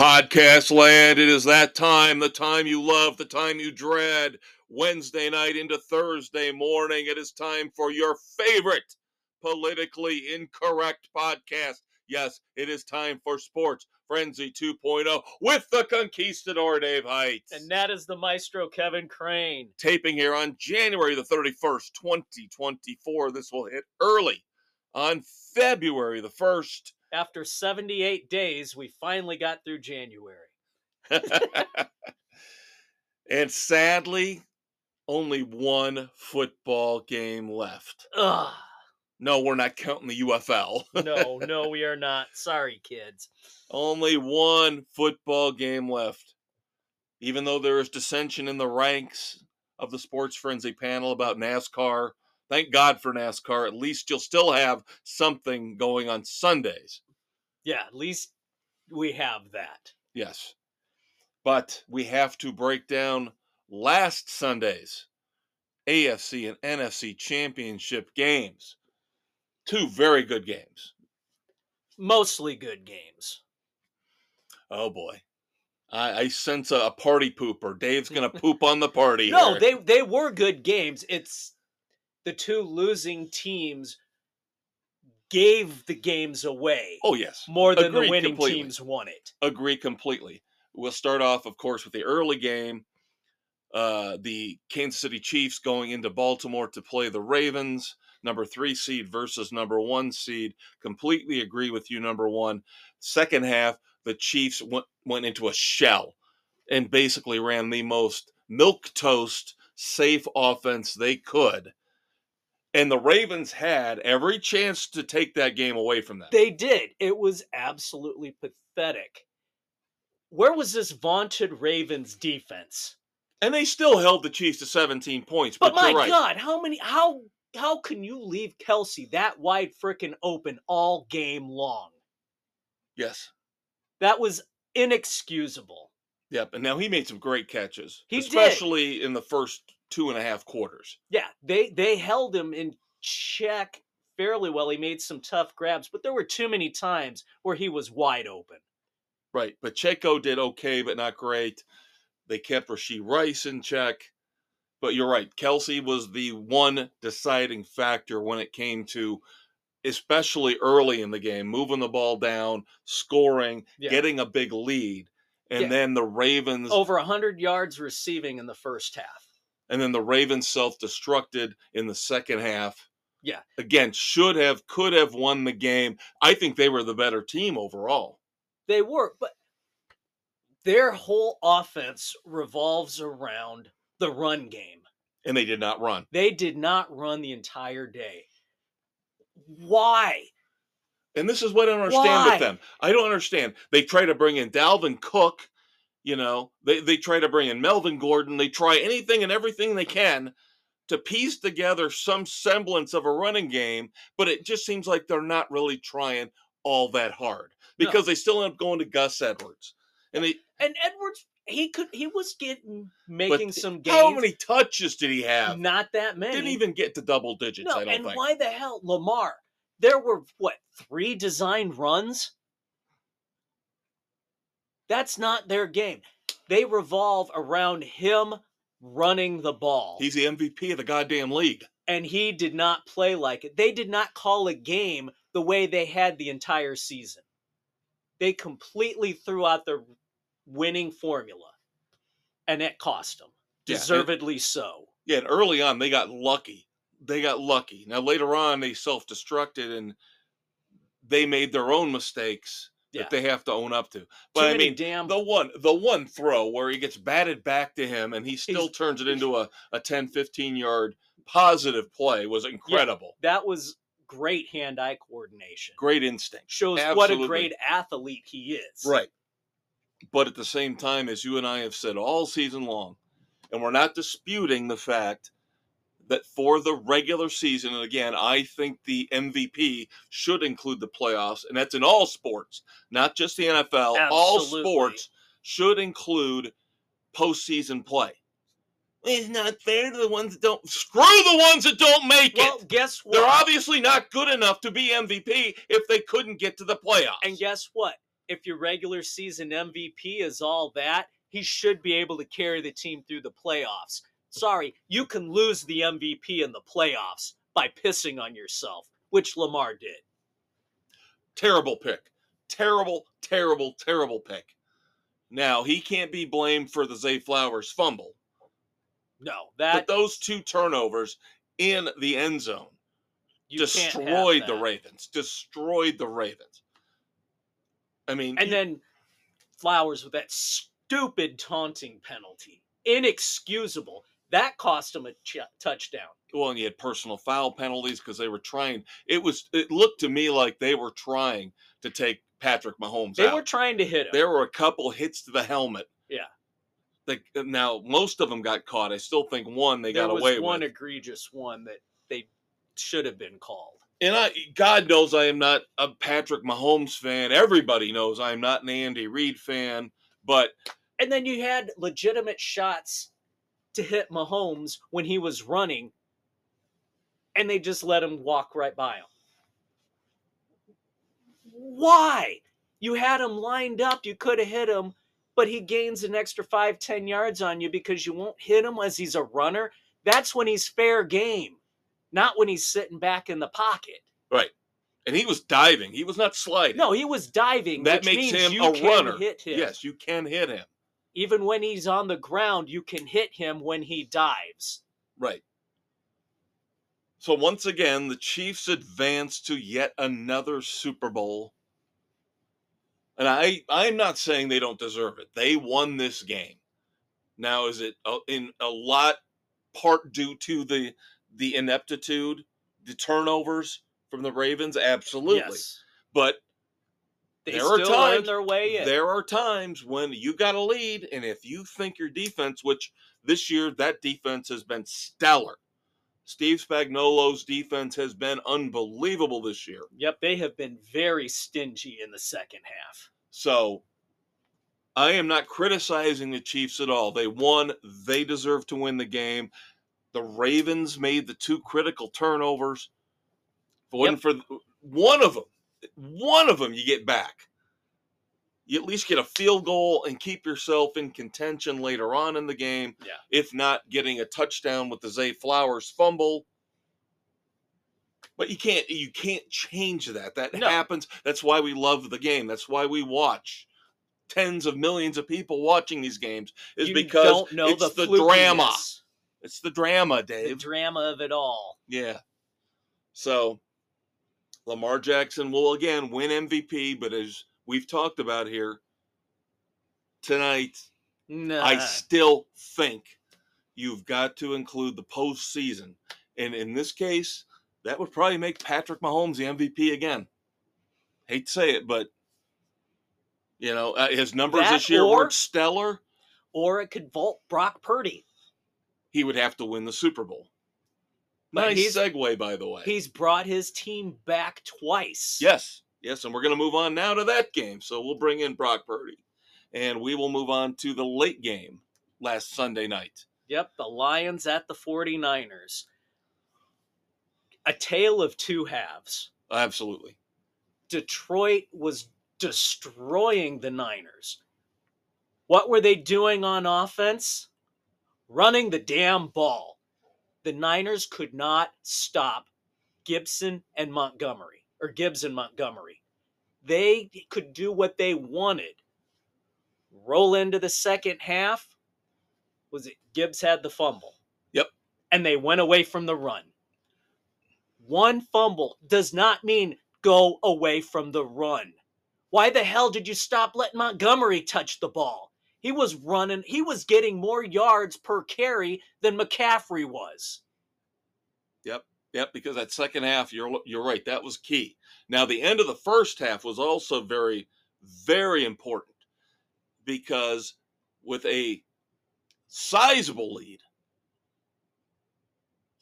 Podcast land, it is that time, the time you love, the time you dread. Wednesday night into Thursday morning, it is time for your favorite politically incorrect podcast. Yes, it is time for Sports Frenzy 2.0 with the conquistador Dave Heights. And that is the maestro Kevin Crane. Taping here on January the 31st, 2024. This will hit early on February the 1st. After 78 days, we finally got through January. and sadly, only one football game left. Ugh. No, we're not counting the UFL. No, no, we are not. Sorry, kids. only one football game left. Even though there is dissension in the ranks of the Sports Frenzy panel about NASCAR, thank God for NASCAR. At least you'll still have something going on Sundays. Yeah, at least we have that. Yes. But we have to break down last Sunday's AFC and NFC championship games. Two very good games. Mostly good games. Oh boy. I, I sense a, a party pooper. Dave's gonna poop on the party. No, here. they they were good games. It's the two losing teams gave the games away Oh yes. more than Agreed the winning completely. teams won it. Agree completely. We'll start off, of course, with the early game. Uh, the Kansas City Chiefs going into Baltimore to play the Ravens, number three seed versus number one seed. Completely agree with you, number one. Second half, the Chiefs went, went into a shell and basically ran the most milk toast safe offense they could. And the Ravens had every chance to take that game away from them. They did. It was absolutely pathetic. Where was this vaunted Ravens defense? And they still held the Chiefs to 17 points. But, But my right. God, how many? How how can you leave Kelce that wide frickin' open all game long? Yes. That was inexcusable. Yep. And now he made some great catches, He did. especially in the first two and a half quarters. Yeah, they they held him in check fairly well. He made some tough grabs, but there were too many times where he was wide open. Right. Pacheco did okay, but not great. They kept Rashee Rice in check. But you're right. Kelce was the one deciding factor when it came to, especially early in the game, moving the ball down, scoring, Yeah. getting a big lead. And Yeah. then the Ravens Over 100 yards receiving in the first half. And then the Ravens self-destructed in the second half. Yeah. Again, should have, could have won the game. I think they were the better team overall. They were, but their whole offense revolves around the run game. And they did not run. They did not run the entire day. Why? And this is what I don't understand Why? with them. I don't understand. They try to bring in Dalvin Cook, you know, they, they try to bring in Melvin Gordon. They try anything and everything they can to piece together some semblance of a running game, but it just seems like they're not really trying all that hard No. because they still end up going to Gus Edwards. And they And Edwards, he could, he was getting but making some gains. How many touches did he have? Not that many. Didn't even get to double digits, No, and think. why the hell, Lamar? There were what three designed runs? That's not their game. They revolve around him running the ball, He's the MVP of the goddamn league. and he did not play like it. They did not call a game the way they had the entire season. They completely threw out their winning formula, and it cost them, Yeah, and- deservedly so. Yeah, and early on they got lucky. They got lucky. Now later on they self-destructed and they made their own mistakes Yeah. that they have to own up to. Too But I mean, damn the one the one throw where he gets batted back to him and he still He's- turns it into a, a 10 15 yard positive play was incredible. that was great hand-eye coordination. Great instinct. shows what a great athlete he is. Right. But at the same time, as you and I have said all season long, and we're not disputing the fact that for the regular season, and again, I think the MVP should include the playoffs, and that's in all sports, not just the NFL. All sports should include postseason play. It's not fair to the ones that don't. Screw the ones that don't make Well, it. guess what? They're obviously not good enough to be MVP if they couldn't get to the playoffs. and guess what? if your regular season MVP is all that, he should be able to carry the team through the playoffs. Sorry, you can lose the MVP in the playoffs by pissing on yourself, which Lamar did. Terrible pick. Terrible, terrible, terrible pick. Now, he can't be blamed for the Zay Flowers fumble, No, but that those two turnovers in the end zone you can't have destroyed the. Ravens. Destroyed the Ravens. I mean, And you- then Flowers with that stupid taunting penalty. Inexcusable. That cost him a ch- touchdown. well, and you had personal foul penalties because they were trying. It was. It looked to me like they were trying to take Patrick Mahomes They out. were trying to hit him. there were a couple hits to the helmet. Yeah. Like uh, now, most of them got caught. I still think one they there got was away one with. egregious one that they should have been called. And I, God knows, I am not a Patrick Mahomes fan. Everybody knows I am not an Andy Reid fan. But And then you had legitimate shots to hit Mahomes when he was running, and they just let him walk right by him. Why? You had him lined up, you could have hit him, but he gains an extra five, ten yards on you because you won't hit him as he's a runner. That's when he's fair game, not when he's sitting back in the pocket. Right. And he was diving. He was not sliding. No, he was diving. that makes him you a runner. Hit him. Yes, you can hit him. Even when he's on the ground, you can hit him when he dives. Right. So once again, the Chiefs advance to yet another Super Bowl. And I I'm not saying they don't deserve it. They won this game. Now is it uh, in a lot part due to the the ineptitude, the turnovers from the Ravens? Absolutely. Yes. But They There are times- their way in. there are times when you got a lead, and if you think your defense, which this year that defense has been stellar, Steve Spagnuolo's defense has been unbelievable this year. Yep, they have been very stingy in the second half. So I am not criticizing the Chiefs at all. They won, they deserve to win the game. The Ravens made the two critical turnovers. If it wasn't for one of them, one of them you get back. You at least get a field goal and keep yourself in contention later on in the game. Yeah. If not getting a touchdown with the Zay Flowers fumble. But you can't you can't change that. That No. happens. That's why we love the game. That's why we watch. Tens of millions of people watching these games is you because don't know it's the, the, drama. It's the drama, Dave. the drama of it all. Yeah. So Lamar Jackson will again win MVP, but as we've talked about here tonight, Nah. I still think you've got to include the postseason. And in this case, that would probably make Patrick Mahomes the MVP again. Hate to say it, but you know, uh, his numbers That this year or- weren't stellar. or it could vault Brock Purdy. He would have to win the Super Bowl. But nice he's- segue, by the way. He's brought his team back twice. Yes, yes, and we're going to move on now to that game. So we'll bring in Brock Purdy, and we will move on to the late game last Sunday night. Yep, the Lions at the 49ers. A tale of two halves. Absolutely. Detroit was destroying the Niners. What were they doing on offense? Running the damn ball. The Niners could not stop Gibson and Montgomery, or Gibbs and Montgomery. They could do what they wanted. Roll into the second half. Was it Gibbs had the fumble? Yep. And they went away from the run. One fumble does not mean go away from the run. Why the hell did you stop letting Montgomery touch the ball? He was running, he was getting more yards per carry than McCaffrey was. Yep, yep. Because that second half, you're you're right. That was key. Now the end of the first half was also very, very important because with a sizable lead,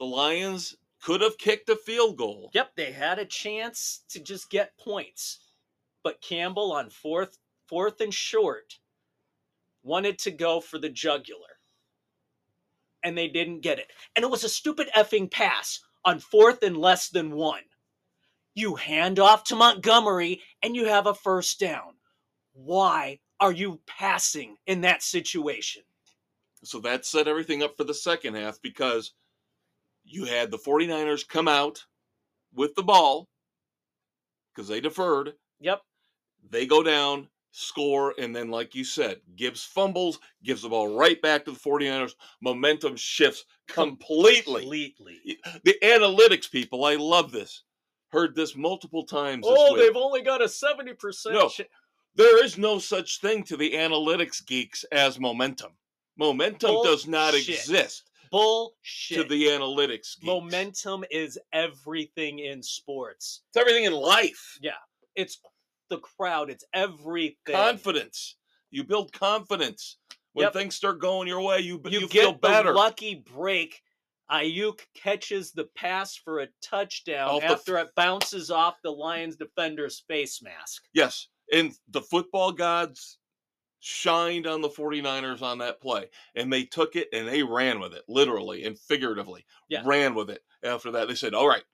the Lions could have kicked a field goal. Yep, they had a chance to just get points. But Campbell on fourth fourth and short wanted to go for the jugular. And they didn't get it. And it was a stupid effing pass on fourth and less than one. You hand off to Montgomery and you have a first down. Why are you passing in that situation? So that set everything up for the second half because you had the 49ers come out with the ball because they deferred. Yep. They go down, score, and then, like you said, Gibbs fumbles, gives the ball right back to the 49ers. Momentum shifts completely. Completely. The analytics people, I love this. Heard this multiple times. this Oh, they've only got a 70% No. ch- There is no such thing to the analytics geeks as momentum. Momentum does not exist bullshit. to the analytics geeks. Momentum is everything in sports. It's everything in life. Yeah. It's the crowd. It's everything. Confidence. You build confidence. When Yep. things start going your way, you, You, you, get feel better. the lucky break. Aiyuk catches the pass for a touchdown Off the- after it bounces off the Lions defender's face mask. Yes. And the football gods shined on the 49ers on that play. And they took it and they ran with it, literally and figuratively. Yeah. Ran with it. After that, they said, All right,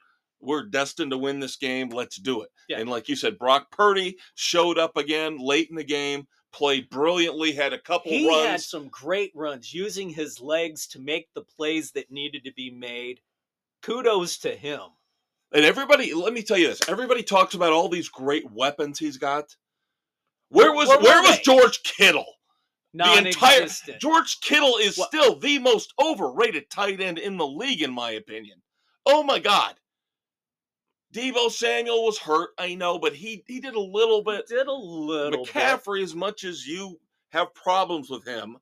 we're destined to win this game. Let's do it. Yeah. And like you said, Brock Purdy showed up again late in the game, played brilliantly, had a couple runs. He runs. had some great runs using his legs to make the plays that needed to be made. Kudos to him. And everybody, let me tell you this: everybody talks about all these great weapons he's got. Where was Where where was? George Kittle? The entire George Kittle is What- still the most overrated tight end in the league, in my opinion. Oh my God! Deebo Samuel was hurt, I know, but he he did a little bit. did a little bit. McCaffrey, as much as you have problems with him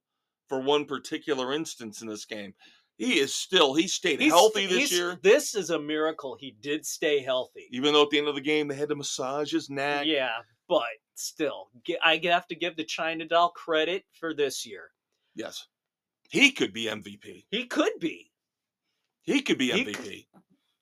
for one particular instance in this game, he is still he stayed He's- healthy this year. This is a miracle. He did stay healthy. Even though at the end of the game they had to massage his neck. Yeah, but still, I have to give the China doll credit for this year. Yes. He could be MVP. He could be. He could be He MVP.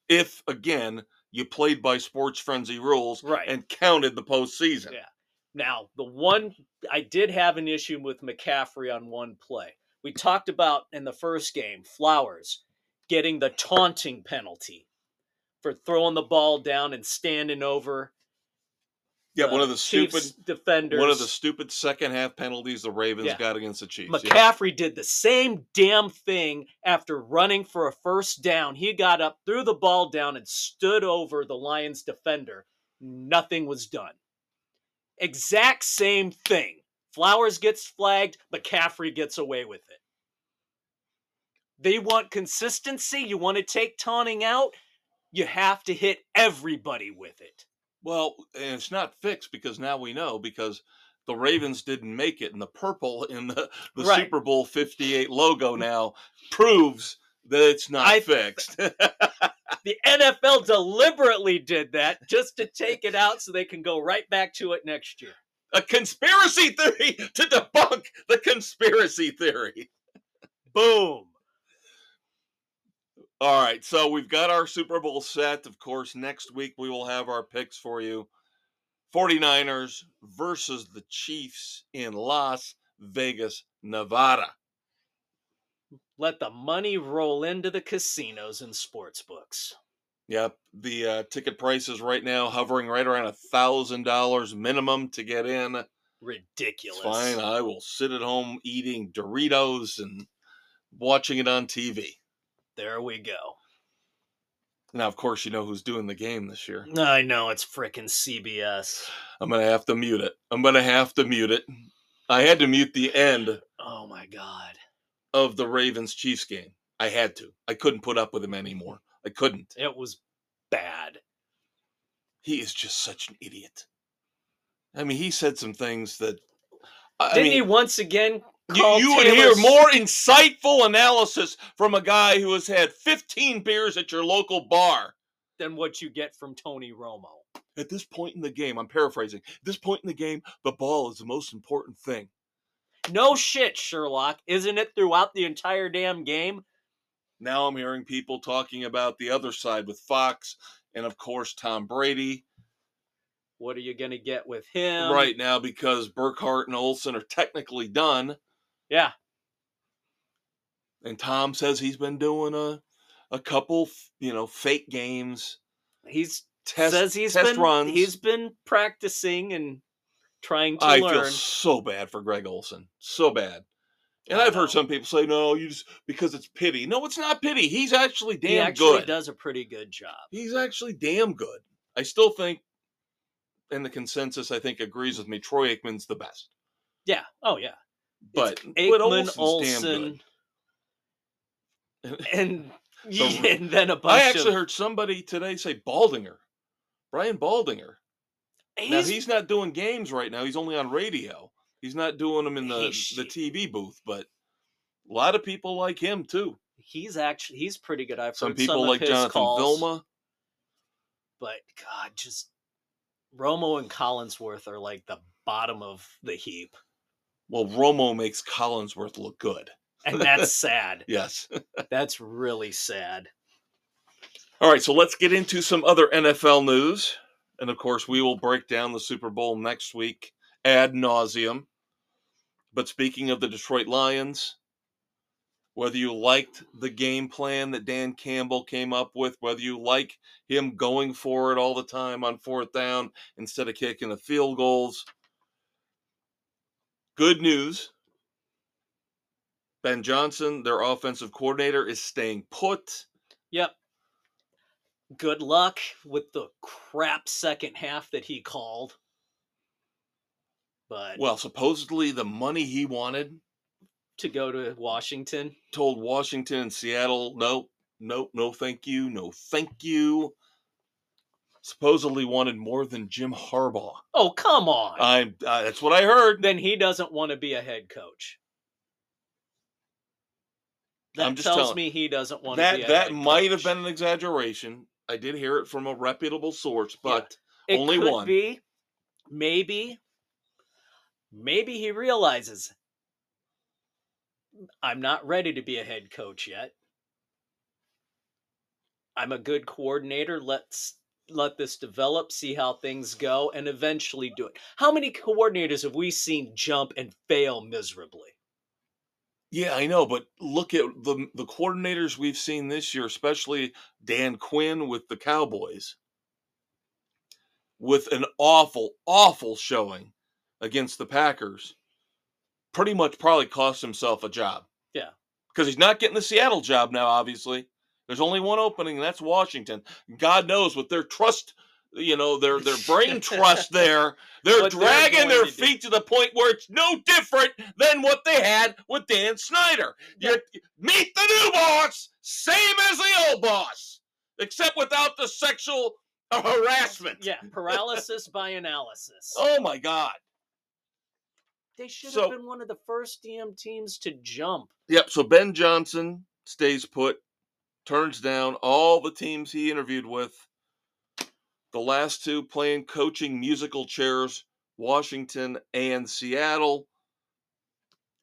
If, again, you played by sports frenzy rules Right. and counted the postseason. Yeah. Now, the one I did have an issue with McCaffrey on one play. We talked about in the first game, Flowers getting the taunting penalty for throwing the ball down and standing over. Yeah, one uh, of the Chiefs stupid defenders. one of the stupid second half penalties the Ravens Yeah. got against the Chiefs. Yeah. McCaffrey did the same damn thing after running for a first down. He got up, threw the ball down, and stood over the Lions defender. Nothing was done. Exact same thing. Flowers gets flagged, McCaffrey gets away with it. They want consistency. You want to take taunting out, you have to hit everybody with it. Well, and it's not fixed because now we know because the Ravens didn't make it, and the purple in the, the Right. Super Bowl 58 logo now proves that it's not I- fixed. The NFL deliberately did that just to take it out so they can go right back to it next year. a conspiracy theory to debunk the conspiracy theory. Boom. All right, so we've got our Super Bowl set. Of course, next week we will have our picks for you 49ers versus the Chiefs in Las Vegas, Nevada. Let the money roll into the casinos and sports books. Yep, the uh, ticket prices right now hovering right around a thousand dollars minimum to get in. It's Ridiculous. fine. I will sit at home eating Doritos and watching it on TV. There we go. Now, of course, you know who's doing the game this year. I know it's frickin' CBS. I'm gonna have to mute it. I'm gonna have to mute it. I had to mute the end Oh my god. of the Ravens Chiefs game. I had to. I couldn't put up with him anymore. I couldn't. It was bad. He is just such an idiot. I mean, he said some things that. I Didn't mean, he once again you, you would hear more insightful analysis from a guy who has had 15 beers at your local bar. than what you get from Tony Romo? At this point in the game, I'm paraphrasing. At this point in the game, the ball is the most important thing. No shit, Sherlock. Isn't it throughout the entire damn game? Now I'm hearing people talking about the other side with Fox and, of course, Tom Brady. What are you gonna get with him? right now because Burkhardt and Olsen are technically done, Yeah. and Tom says he's been doing a a couple, you know, fake games, He's test says he's test been runs. he's been practicing and trying to I learn. feel so bad for Greg Olsen. So bad. And I I've heard some people say, no, you just because it's pity. No, it's not pity. He's actually damn good. he actually good. does a pretty good job. He's actually damn good. I still think, and the consensus I think agrees with me, Troy Aikman's the best. Yeah. Oh yeah. But, Aikman, Olsen, and So, and then a bunch I actually of. heard somebody today say Baldinger. Brian Baldinger. Now he's, he's not doing games right now. He's only on radio. He's not doing them in the the TV booth, but a lot of people like him too. he's actually he's pretty good. I've Some people some like Jonathan calls, Vilma. but God, just Romo and Collinsworth are like the bottom of the heap, Well, Romo makes Collinsworth look good. and that's sad. Yes. That's really sad. All right, so let's get into some other NFL news. And of course, we will break down the Super Bowl next week ad nauseum. But speaking of the Detroit Lions, whether you liked the game plan that Dan Campbell came up with, whether you like him going for it all the time on fourth down instead of kicking the field goals, good news. Ben Johnson, their offensive coordinator, is staying put. Yep. Good luck with the crap second half that he called. But Well, supposedly the money he wanted to go to Washington, told Washington and Seattle, nope, nope, no thank you, no thank you. Supposedly wanted more than Jim Harbaugh. oh come on! I'm uh, that's what I heard. then he doesn't want to be a head coach. That I'm just tells telling- me he doesn't want to be That that might have been an exaggeration. I did hear it from a reputable source, but It only one. Be, maybe, maybe he realizes I'm not ready to be a head coach yet. I'm a good coordinator. Let's let this develop, see how things go, and eventually do it. How many coordinators have we seen jump and fail miserably? yeah, I know. But look at the the coordinators we've seen this year, especially Dan Quinn with the Cowboys, with an awful, awful showing against the Packers. Pretty much, probably cost himself a job. Yeah. because he's not getting the Seattle job now. Obviously, there's only one opening, and that's Washington. God knows what their trust, you know, their their brain trust there. They're What they're dragging their going to do. feet to the point where it's no different than what they had with Dan Snyder. You meet the new boss, same as the old boss, except without the sexual uh, harassment. Yeah, paralysis by analysis. Oh my God. They should So- have been one of the first DM teams to jump. Yep. So Ben Johnson stays put, turns down all the teams he interviewed with. The last two playing coaching musical chairs, Washington and Seattle.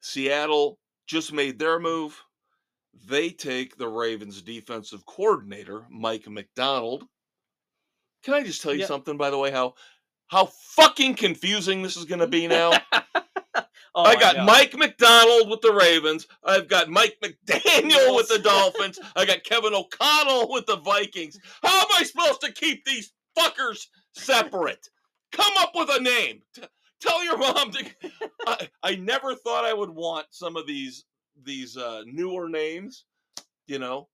Seattle just made their move. They take the Ravens defensive coordinator, Mike Macdonald. Can I just tell you Yep. something, by the way, how how fucking confusing this is gonna be now? Oh, I got. Mike Macdonald with the Ravens. I've got Mike McDaniel with the Dolphins. I got Kevin O'Connell with the Vikings. How am I supposed to keep these fuckers separate? Come up with a name. T- tell your mom to. I, I never thought I would want some of these these uh, newer names. You know,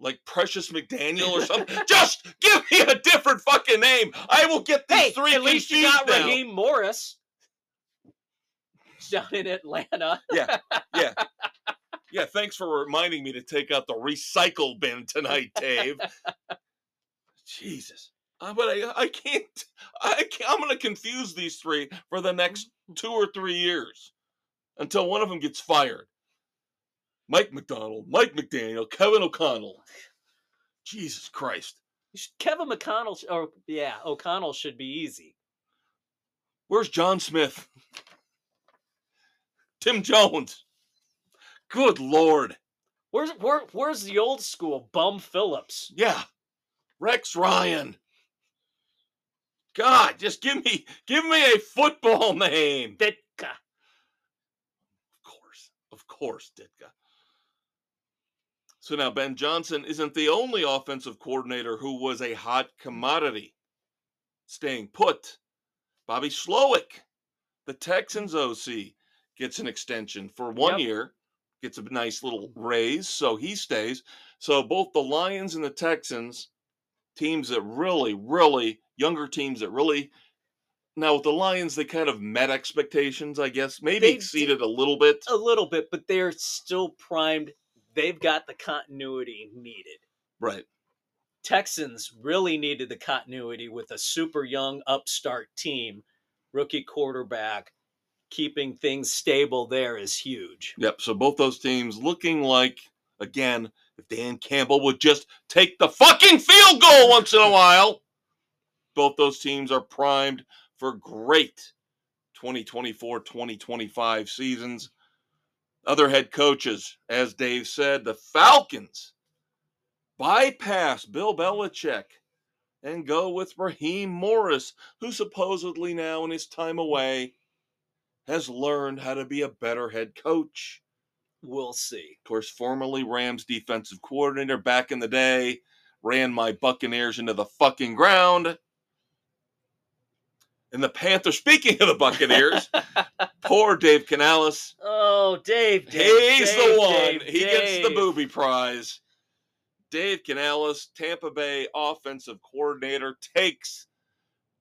like Precious McDaniel or something. Just give me a different fucking name. I will get these Hey, three at least you got now. Raheem Morris down in Atlanta. Yeah. Yeah, Yeah, thanks for reminding me to take out the recycle bin tonight, Dave. Jesus. Uh, but I, I can't, I can't, I'm going to confuse these three for the next two or three years until one of them gets fired. Mike Macdonald, Mike McDaniel, Kevin O'Connell. Jesus Christ. Kevin McConnell, or yeah, O'Connell should be easy. Where's John Smith? Tim Jones. Good Lord. Where's where, where's the old school Bum Phillips? Yeah. Rex Ryan. God, just give me give me a football name. Ditka. Of course. Of course, Ditka. So now Ben Johnson isn't the only offensive coordinator who was a hot commodity. Staying put. Bobby Slowik The Texans OC gets an extension for one Yep. year, gets a nice little raise, so he stays. So both the Lions and the Texans, teams that really, really younger teams that really now with the Lions, they kind of met expectations, I guess. Maybe They exceeded a little bit. A little bit, but they're still primed. They've got the continuity needed. Right. Texans really needed the continuity with a super young upstart team, rookie quarterback. Keeping things stable there is huge. Yep. So both those teams looking like again, if Dan Campbell would just take the fucking field goal once in a while, both those teams are primed for great 2024-2025 seasons. Other head coaches, as Dave said, the Falcons bypass Bill Belichick and go with Raheem Morris, who supposedly now in his time away has learned how to be a better head coach We'll see. of course, formerly Rams defensive coordinator back in the day, ran my Buccaneers into the fucking ground. And the Panthers, speaking of the Buccaneers, poor Dave Canales. Oh, Dave, Dave He's Dave, the one. Dave, he gets the booby prize. Dave Canales, Tampa Bay offensive coordinator, takes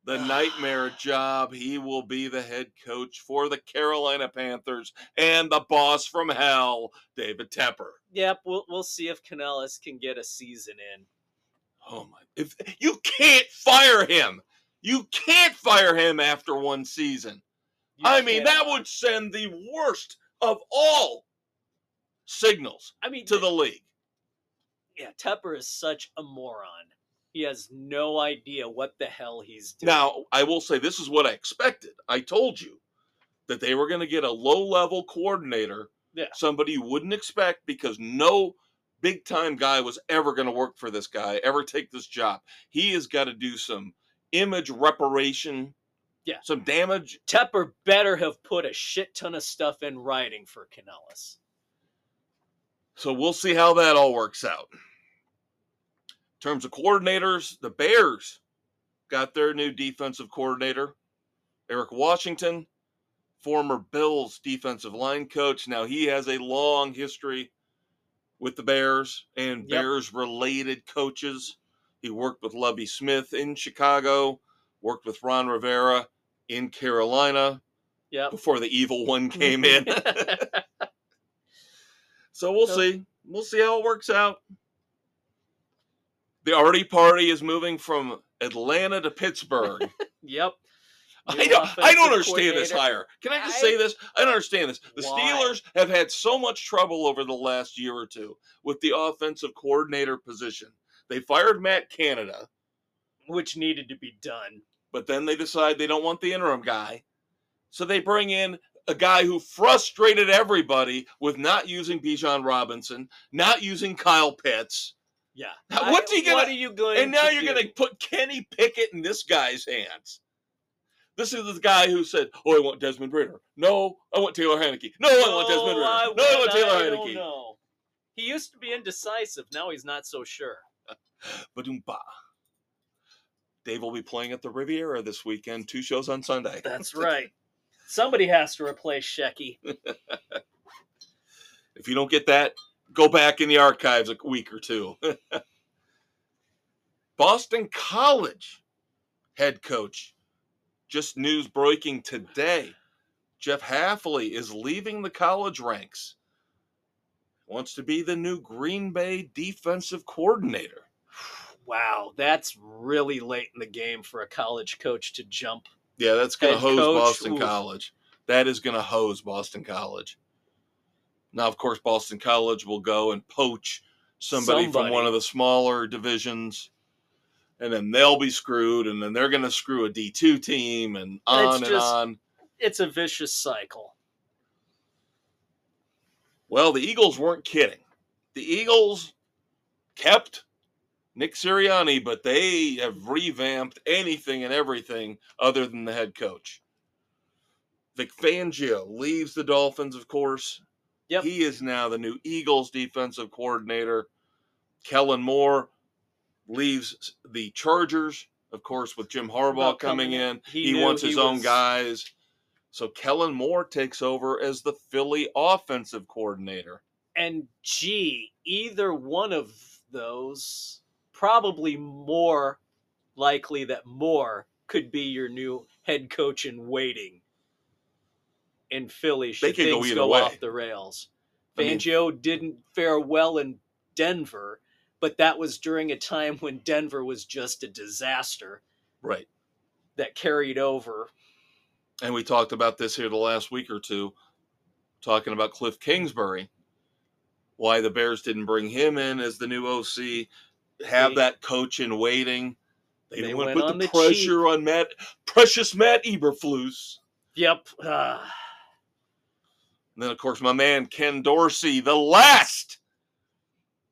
the nightmare job. He will be the head coach for the Carolina Panthers and the boss from hell, David Tepper. Yep, we'll we'll see if Canellis can get a season in. Oh my! If you can't fire him, you can't fire him after one season. You I mean, that would send the worst of all signals I mean, to the league. yeah, Tepper is such a moron. He has no idea what the hell he's doing. Now, I will say this is what I expected. I told you that they were going to get a low-level coordinator, Yeah. somebody you wouldn't expect because no big-time guy was ever going to work for this guy, ever take this job. He has got to do some image reparation, Yeah. some damage Tepper better have put a shit ton of stuff in writing for Canellis. So we'll see how that all works out. In terms of coordinators, the Bears got their new defensive coordinator, Eric Washington, former Bills defensive line coach. Now he has a long history with the Bears and Yep. Bears related coaches. He worked with Lovie Smith in Chicago, worked with Ron Rivera in Carolina Yep. before the evil one came in. So we'll So- see. We'll see how it works out. The Artie party is moving from Atlanta to Pittsburgh. yep. I don't, I don't understand this hire. Can I just I- say this? I don't understand this. The Why? Steelers have had so much trouble over the last year or two with the offensive coordinator position. They fired Matt Canada, Which needed to be done. but then they decide they don't want the interim guy. So they bring in a guy who frustrated everybody with not using Bijan Robinson, not using Kyle Pitts. Yeah. What's he gonna- What are you going? And now you're do? to put Kenny Pickett in this guy's hands. This is the guy who said, "Oh, I want Desmond Ridder. No, I want Taylor Heinicke. No, I want Desmond Ridder. No, I no, I want Taylor I don't Heinicke." know. He used to be indecisive. Now he's not so sure. Ba-doom-ba. Dave will be playing at the Riviera this weekend. Two shows on Sunday. That's right. Somebody has to replace Shecky. If you don't get that, go back in the archives a week or two. Boston College head coach. Just news breaking today. Jeff Hafley is leaving the college ranks. Wants to be the new Green Bay defensive coordinator. Wow, that's really late in the game for a college coach to jump. Yeah, that's going to hose coach, Boston oof. College. That is going to hose Boston College. Now, of course, Boston College will go and poach somebody, from one of the smaller divisions, and then they'll be screwed, and then they're going to screw a D2 team, and on It's and just- on. It's a vicious cycle. Well, the Eagles weren't kidding. The Eagles kept Nick Sirianni, but they have revamped anything and everything other than the head coach. Vic Fangio leaves the Dolphins, of course. Yep. He is now the new Eagles defensive coordinator. Kellen Moore leaves the Chargers, of course, with Jim Harbaugh coming coming in. He He, wants he his own was- guys. So Kellen Moore takes over as the Philly offensive coordinator. And gee, either one of those, probably more likely that Moore could be your new head coach in waiting in Philly should go things go, way. off the rails. I mean- didn't fare well in Denver, but that was during a time when Denver was just a disaster Right. that carried over. And we talked about this here the last week or two, talking about Cliff Kingsbury, why the Bears didn't bring him in as the new OC, have They- that coach in waiting. They, They didn't want to put the, the pressure on Matt, precious Matt Eberflus. Yep. ah. And then, of course, my man Ken Dorsey, the last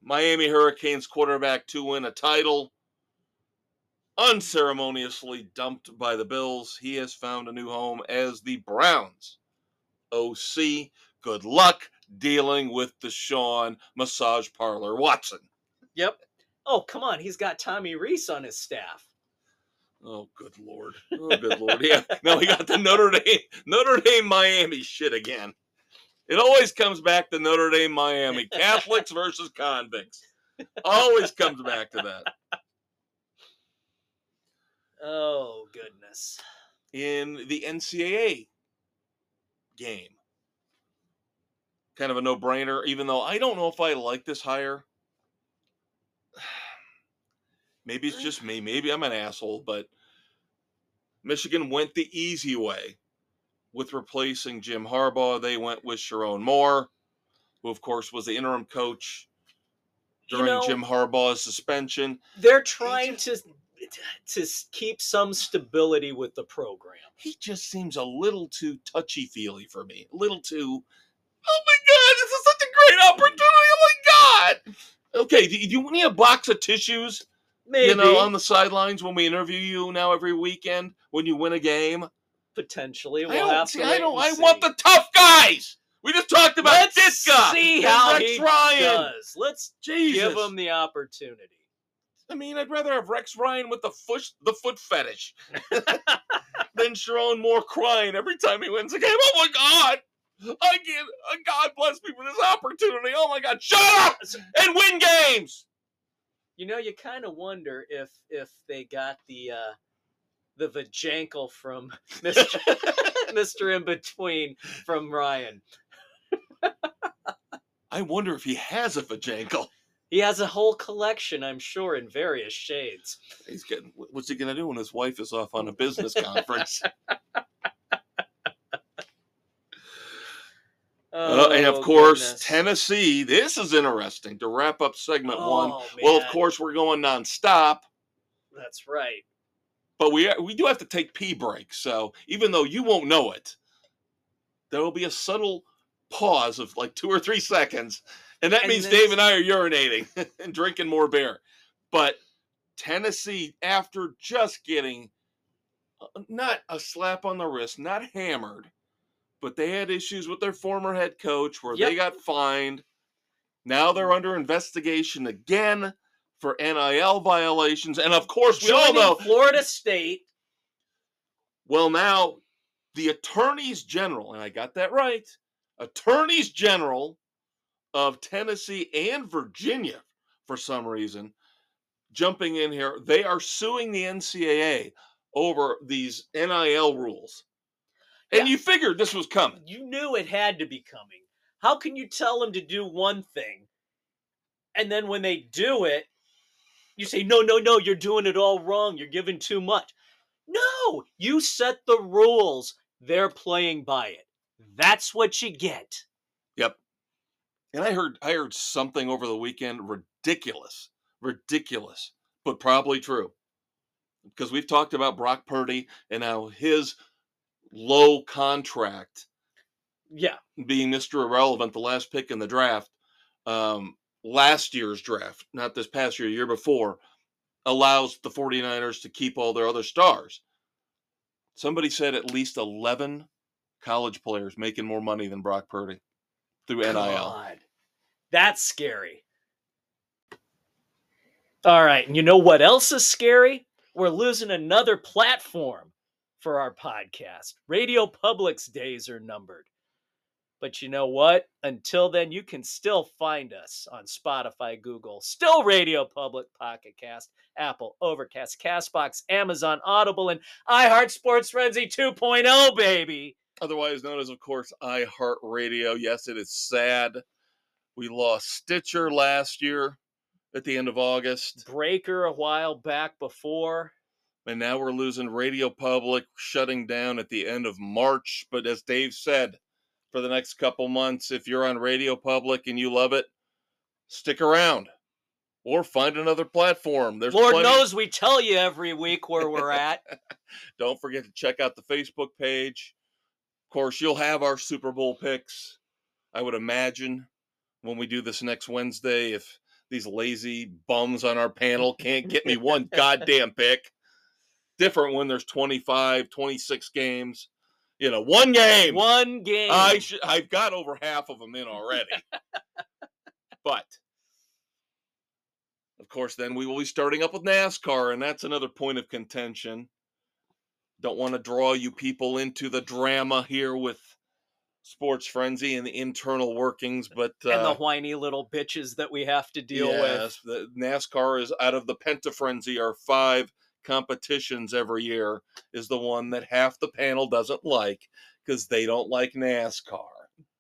Miami Hurricanes quarterback to win a title, unceremoniously dumped by the Bills. He has found a new home as the Browns OC. Good luck dealing with Deshaun Massage Parlor Watson. Yep. Oh, come on. He's got Tommy Rees on his staff. Oh, good lord! Oh, good lord! Yeah, now we got the Notre Dame, Notre Dame, Miami shit again. It always comes back to Notre Dame, Miami, Catholics versus convicts. Always comes back to that. Oh, goodness. In the NCAA game, kind of a no-brainer. Even though I don't know if I like this hire. Maybe it's just me. Maybe I'm an asshole, but Michigan went the easy way with replacing Jim Harbaugh. They went with Sherrone Moore, who, of course, was the interim coach You during know- Jim Harbaugh's suspension. They're trying to to keep some stability with the program. He just seems a little too touchy feely for me. A little too, oh my God, this is such a great opportunity. Oh my God. Okay, you, do you need a box of tissues? Maybe You know, on the sidelines when we interview you now every weekend when you win a game. Potentially I we'll don't, have to. I don't. I see. want the tough guys. We just talked about Let's Ditka see how Rex he Ryan. does. Let's Jesus. give him the opportunity. I mean, I'd rather have Rex Ryan with the foot the foot fetish than Sherrone Moore crying every time he wins a game. Oh my God! I can't. uh, God bless me for this opportunity. Oh my God! Shut up and win games. You know, you kind of wonder if if they got the uh the vajankle from Mister Mister In Between from Ryan. I wonder if he has a vajankle. He has a whole collection, I'm sure, in various shades. He's getting. What's he gonna do when his wife is off on a business conference? Uh, and of Oh, course, goodness. Tennessee. This is interesting to wrap up segment one. Oh, Well, of course, we're going nonstop. That's right. But we we do have to take pee breaks. So even though you won't know it, there will be a subtle pause of like two or three seconds, and that And means Dave and I are urinating and drinking more beer. But Tennessee, after just getting uh, not a slap on the wrist, not hammered, but they had issues with their former head coach where they got fined. Now they're under investigation again for NIL violations, and of course, we all Joining know Florida State. well, now the attorneys general, and I got that right, attorneys general of Tennessee and Virginia, for some reason, jumping in here, they are suing the NCAA over these NIL rules. And Yeah. you figured this was coming. You knew it had to be coming. How can you tell them to do one thing, and then when they do it, you say, "No, no, no, you're doing it all wrong. You're giving too much." No, you set the rules. They're playing by it. That's what you get. Yep. And I heard I heard something over the weekend ridiculous, ridiculous, but probably true. Because we've talked about Brock Purdy and how his low contract Yeah, being Mr. Irrelevant, the last pick in the draft, um, last year's draft, not this past year, year before, allows the 49ers to keep all their other stars. Somebody said at least 11 college players making more money than Brock Purdy through NIL. God, that's scary. All right, and you know what else is scary? We're losing another platform for our podcast. Radio Public's days are numbered. But you know what? Until then, you can still find us on Spotify, Google, still Radio Public, Pocket Cast, Apple, Overcast, Castbox, Amazon, Audible, and iHeart Sports Frenzy 2.0, baby. Otherwise known as, of course, iHeartRadio. Yes, it is sad. We lost Stitcher last year at the end of August. Breaker a while back before. And now we're losing Radio Public, shutting down at the end of March. But as Dave said, for the next couple months. If you're on Radio Public and you love it, stick around or find another platform. There's Lord plenty- knows we tell you every week where we're at. Don't forget to check out the Facebook page. Of course, you'll have our Super Bowl picks. I would imagine when we do this next Wednesday, if these lazy bums on our panel can't get me one goddamn pick. Different when there's 25, 26 games. You know, one game. One game. I should, I've got over half of them in already. but of course, then we will be starting up with NASCAR, and that's another point of contention. Don't want to draw you people into the drama here with Sports Frenzy and the internal workings, but uh, and the whiny little bitches that we have to deal with. yes, the NASCAR is out of the Penta Frenzy, our five competitions every year, is the one that half the panel doesn't like because they don't like NASCAR.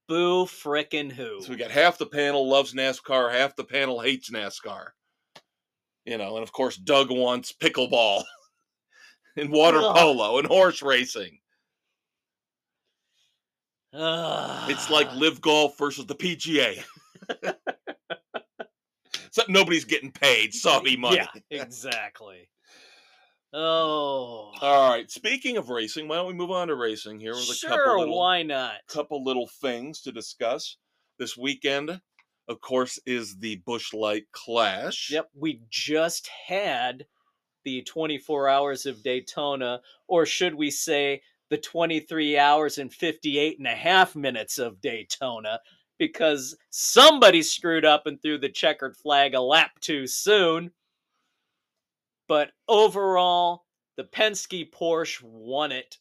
Boo frickin' who. So we got half the panel loves NASCAR, half the panel hates NASCAR. You know, and of course Doug wants pickleball and water Ugh. polo and horse racing. Ugh. It's like live golf versus the PGA. Except nobody's getting paid. Sorry, money. Yeah, exactly. Oh. All right. Speaking of racing, why don't we move on to racing here with a sure, couple little why not? couple little things to discuss. This weekend, of course, is the Busch Light Clash. Yep, we just had the 24 hours of Daytona, or should we say the 23 hours and 58 and a half minutes of Daytona, because somebody screwed up and threw the checkered flag a lap too soon. But overall, the Penske Porsche won it.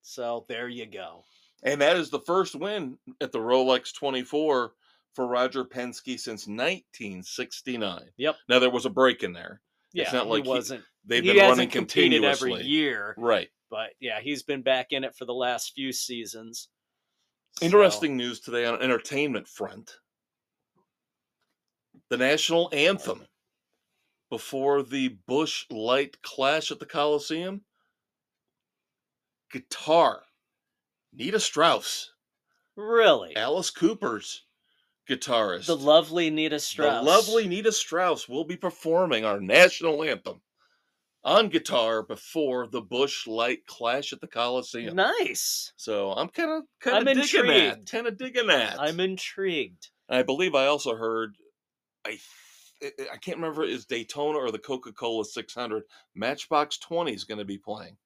So there you go. And that is the first win at the Rolex 24 for Roger Penske since 1969. Yep. Now there was a break in there. Yeah, It's not like he he- wasn't. They've he been running competed continuously. every year. Right. but yeah, he's been back in it for the last few seasons. So- Interesting news today on entertainment front. The national anthem before the Busch Light Clash at the Coliseum. Guitar. Nita Strauss, really, Alice Cooper's guitarist. the lovely Nita Strauss. The lovely Nita Strauss will be performing our national anthem on guitar before the Busch Light Clash at the Coliseum. Nice. So I'm kind of kind I'm of digging that. intrigued. Kind of digging that. I'm intrigued. I believe I also heard, I I can't remember if it's Daytona or the Coca Cola 600. Matchbox 20 is going to be playing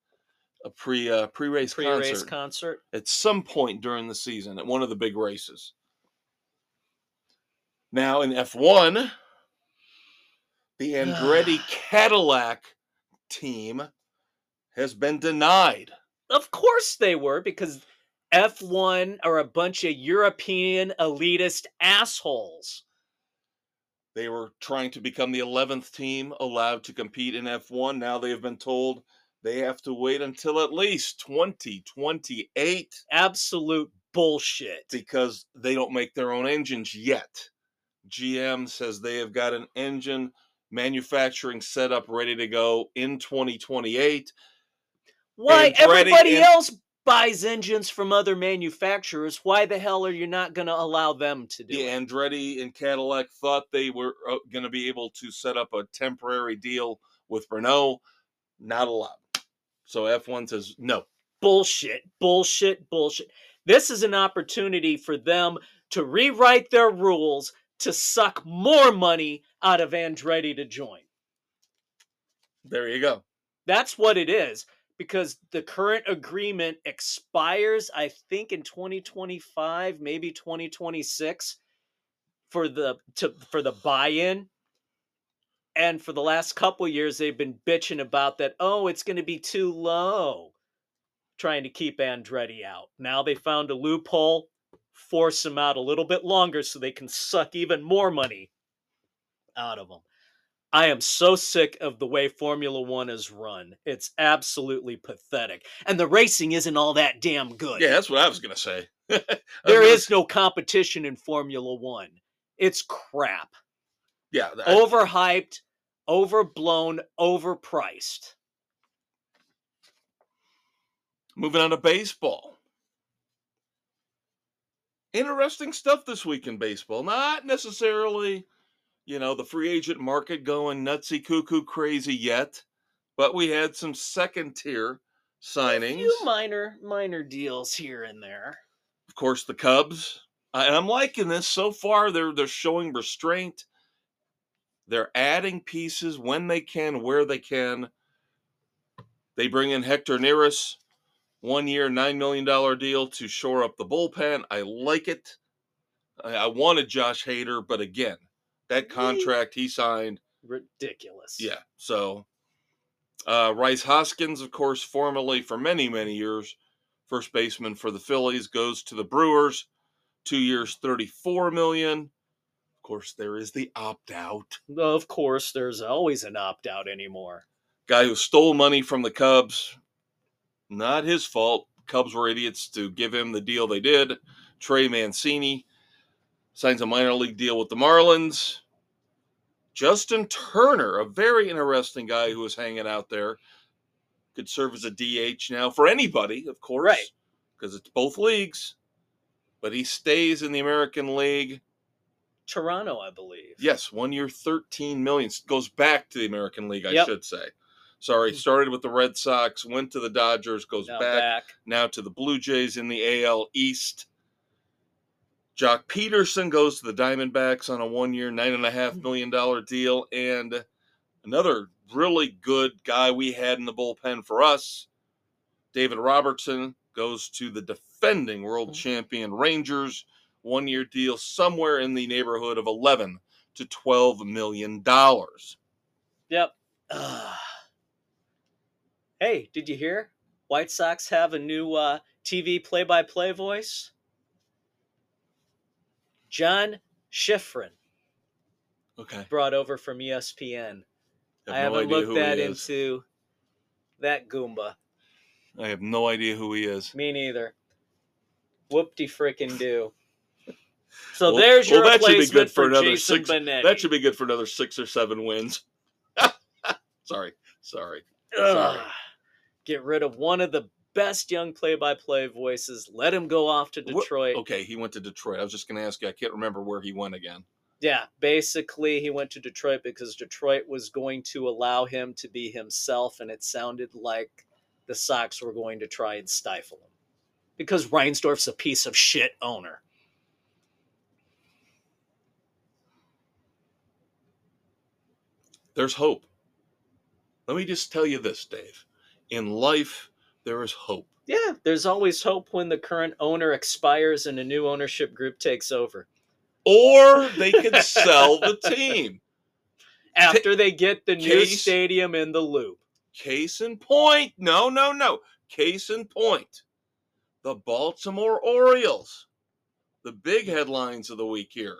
a pre uh, pre race Pre-race concert concert. at some point during the season at one of the big races. Now in F1, the Andretti Cadillac team has been denied. Of course they were because F1 are a bunch of European elitist assholes. They were trying to become the 11th team allowed to compete in F1. Now they have been told they have to wait until at least 2028 Absolute bullshit. because they don't make their own engines yet. GM says they have got an engine manufacturing setup ready to go in 2028. Why everybody and- else buys engines from other manufacturers? Why the hell are you not going to allow them to do The it? Andretti and Cadillac thought they were uh, going to be able to set up a temporary deal with Renault. Not allowed. So F1 says no. bullshit, bullshit, bullshit. This is an opportunity for them to rewrite their rules to suck more money out of Andretti to join. There you go. That's what it is because the current agreement expires I think in 2025, maybe 2026 for the to for the buy-in. And for the last couple years they've been bitching about that, oh, it's going to be too low. trying to keep Andretti out. Now they found a loophole, force him out a little bit longer so they can suck even more money out of him. I am so sick of the way Formula One is run. It's absolutely pathetic. And the racing isn't all that damn good. Yeah, that's what I was gonna say. I was there gonna is no competition in Formula One. It's crap. yeah. that- Overhyped, overblown, overpriced. Moving on to baseball. Interesting stuff this week in baseball. Not necessarily, you know, the free agent market going nutsy cuckoo crazy yet, but we had some second tier A signings. few minor, minor deals here and there. of course, the Cubs. And I'm liking this so far. They're they're showing restraint. They're adding pieces when they can, where they can. They bring in Hector Neris, one year, nine million dollar deal to shore up the bullpen. I like it. I, I wanted Josh Hader, but again, that contract he signed Ridiculous. yeah. So, uh, Rhys Hoskins, of course, formerly for many, many years, first baseman for the Phillies, goes to the Brewers. Two years, thirty-four million. Of course, there is the opt-out Of course, there's always an opt out anymore. guy who stole money from the Cubs. Not his fault. Cubs were idiots to give him the deal they did. Trey Mancini signs a minor league deal with the Marlins. Justin Turner, a very interesting guy who was hanging out there, could serve as a DH now for anybody, of course, Right. Because it's both leagues, but he stays in the American League. Toronto, I believe. Yes, one year, thirteen million goes back to the American League, I Yep. should say. Sorry, mm. started with the Red Sox, went to the Dodgers, goes back, back. now to the Blue Jays in the AL East. Joc Pederson goes to the Diamondbacks on a one-year, nine and a half million dollar deal, and another really good guy we had in the bullpen for us, David Robertson, goes to the defending world Mhm. champion Rangers, one-year deal somewhere in the neighborhood of eleven to twelve million dollars. Yep. Ugh. Hey, did you hear? White Sox have a new uh, TV play by play voice? John Schriffen, Okay, brought over from ESPN. I, have no haven't idea looked he into that Goomba. I have no idea who he is. Me neither. Whoop de frickin' do. So Well- there's your well, that should be good for for, another Jason six- Benetti. That should be good for another six or seven wins. sorry, sorry. Ugh. sorry. Get rid of one of the best young play-by-play voices. Let him go off to Detroit. Okay, he went to Detroit. I was just going to ask you. I can't remember where he went again. Yeah, basically he went to Detroit because Detroit was going to allow him to be himself, and it sounded like the Sox were going to try and stifle him because Reinsdorf's a piece of shit owner. There's hope. Let me just tell you this, Dave. In life, there is hope. Yeah, there's always hope when the current owner expires and a new ownership group takes over. Or they can sell the team. After they get the new Case- stadium in the loop. Case in point. No, no, no. Case in point. The Baltimore Orioles. The big headlines of the week here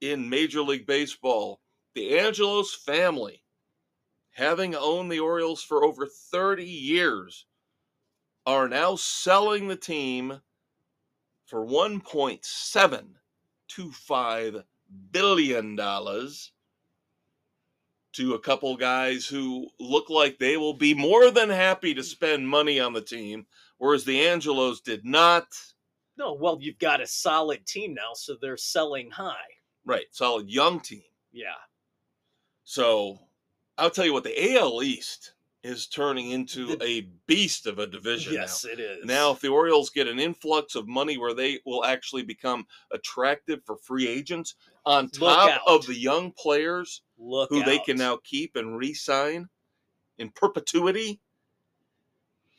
in Major League Baseball. The Angelos family, having owned the Orioles for over 30 years, are now selling the team for $1.725 billion to a couple guys who look like they will be more than happy to spend money on the team, whereas the Angelos did not. No, well, you've got a solid team now, so they're selling high. Right, solid young team. Yeah. So I'll tell you what, the AL East is turning into a beast of a division Yes, it is. now. Now, if the Orioles get an influx of money where they will actually become attractive for free agents on top of the young players look who they can now keep and re-sign in perpetuity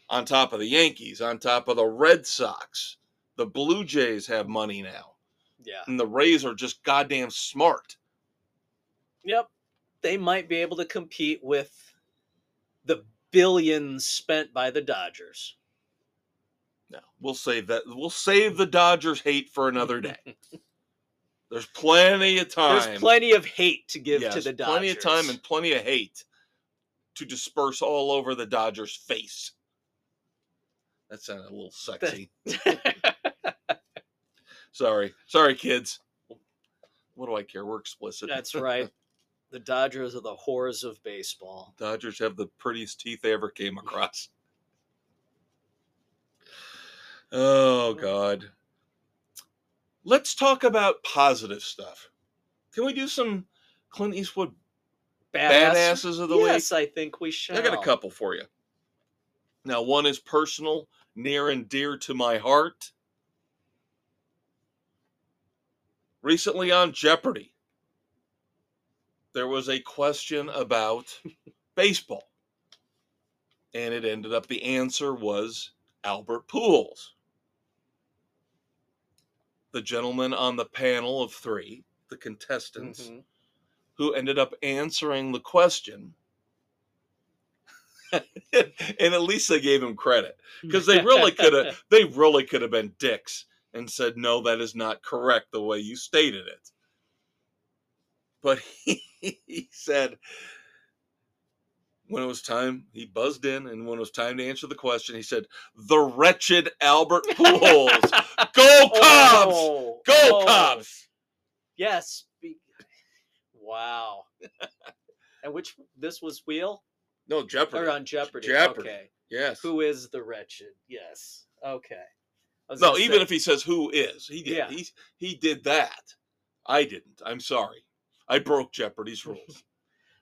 on top of the Yankees, on top of the Red Sox. The Blue Jays have money now. Yeah. And the Rays are just goddamn smart. Yep. They might be able to compete with the billions spent by the Dodgers. No, we'll save that. We'll save the Dodgers hate for another day. There's plenty of time. There's plenty of hate to give to the Dodgers. plenty of time and plenty of hate to disperse all over the Dodgers' face. That sounded a little sexy. Sorry, sorry, kids. What do I care? We're explicit. That's right. The Dodgers are the whores of baseball. Dodgers have the prettiest teeth they ever came across. Oh God. Let's talk about positive stuff. Can we do some Clint Eastwood Badass. badasses of the week? yes, I think we shall. I got a couple for you. Now, one is personal, near and dear to my heart. Recently on Jeopardy, there was a question about baseball. And it ended up the answer was Albert Pujols. The gentleman on the panel of three, the contestants, Mhm. who ended up answering the question. and at least they gave him credit because they really could have they really could have been dicks and said no that is not correct the way you stated it but he, he said when it was time he buzzed in and when it was time to answer the question he said the wretched albert pujols go cubs Oh, go oh, cubs Yes. Wow. and which this was Wheel no jeopardy or on Jeopardy? Jeopardy. Okay. yes Who is the wretched? Yes. Okay. No even say- if he says who is he did Yeah. he, he did that i didn't i'm sorry i broke jeopardy's rules.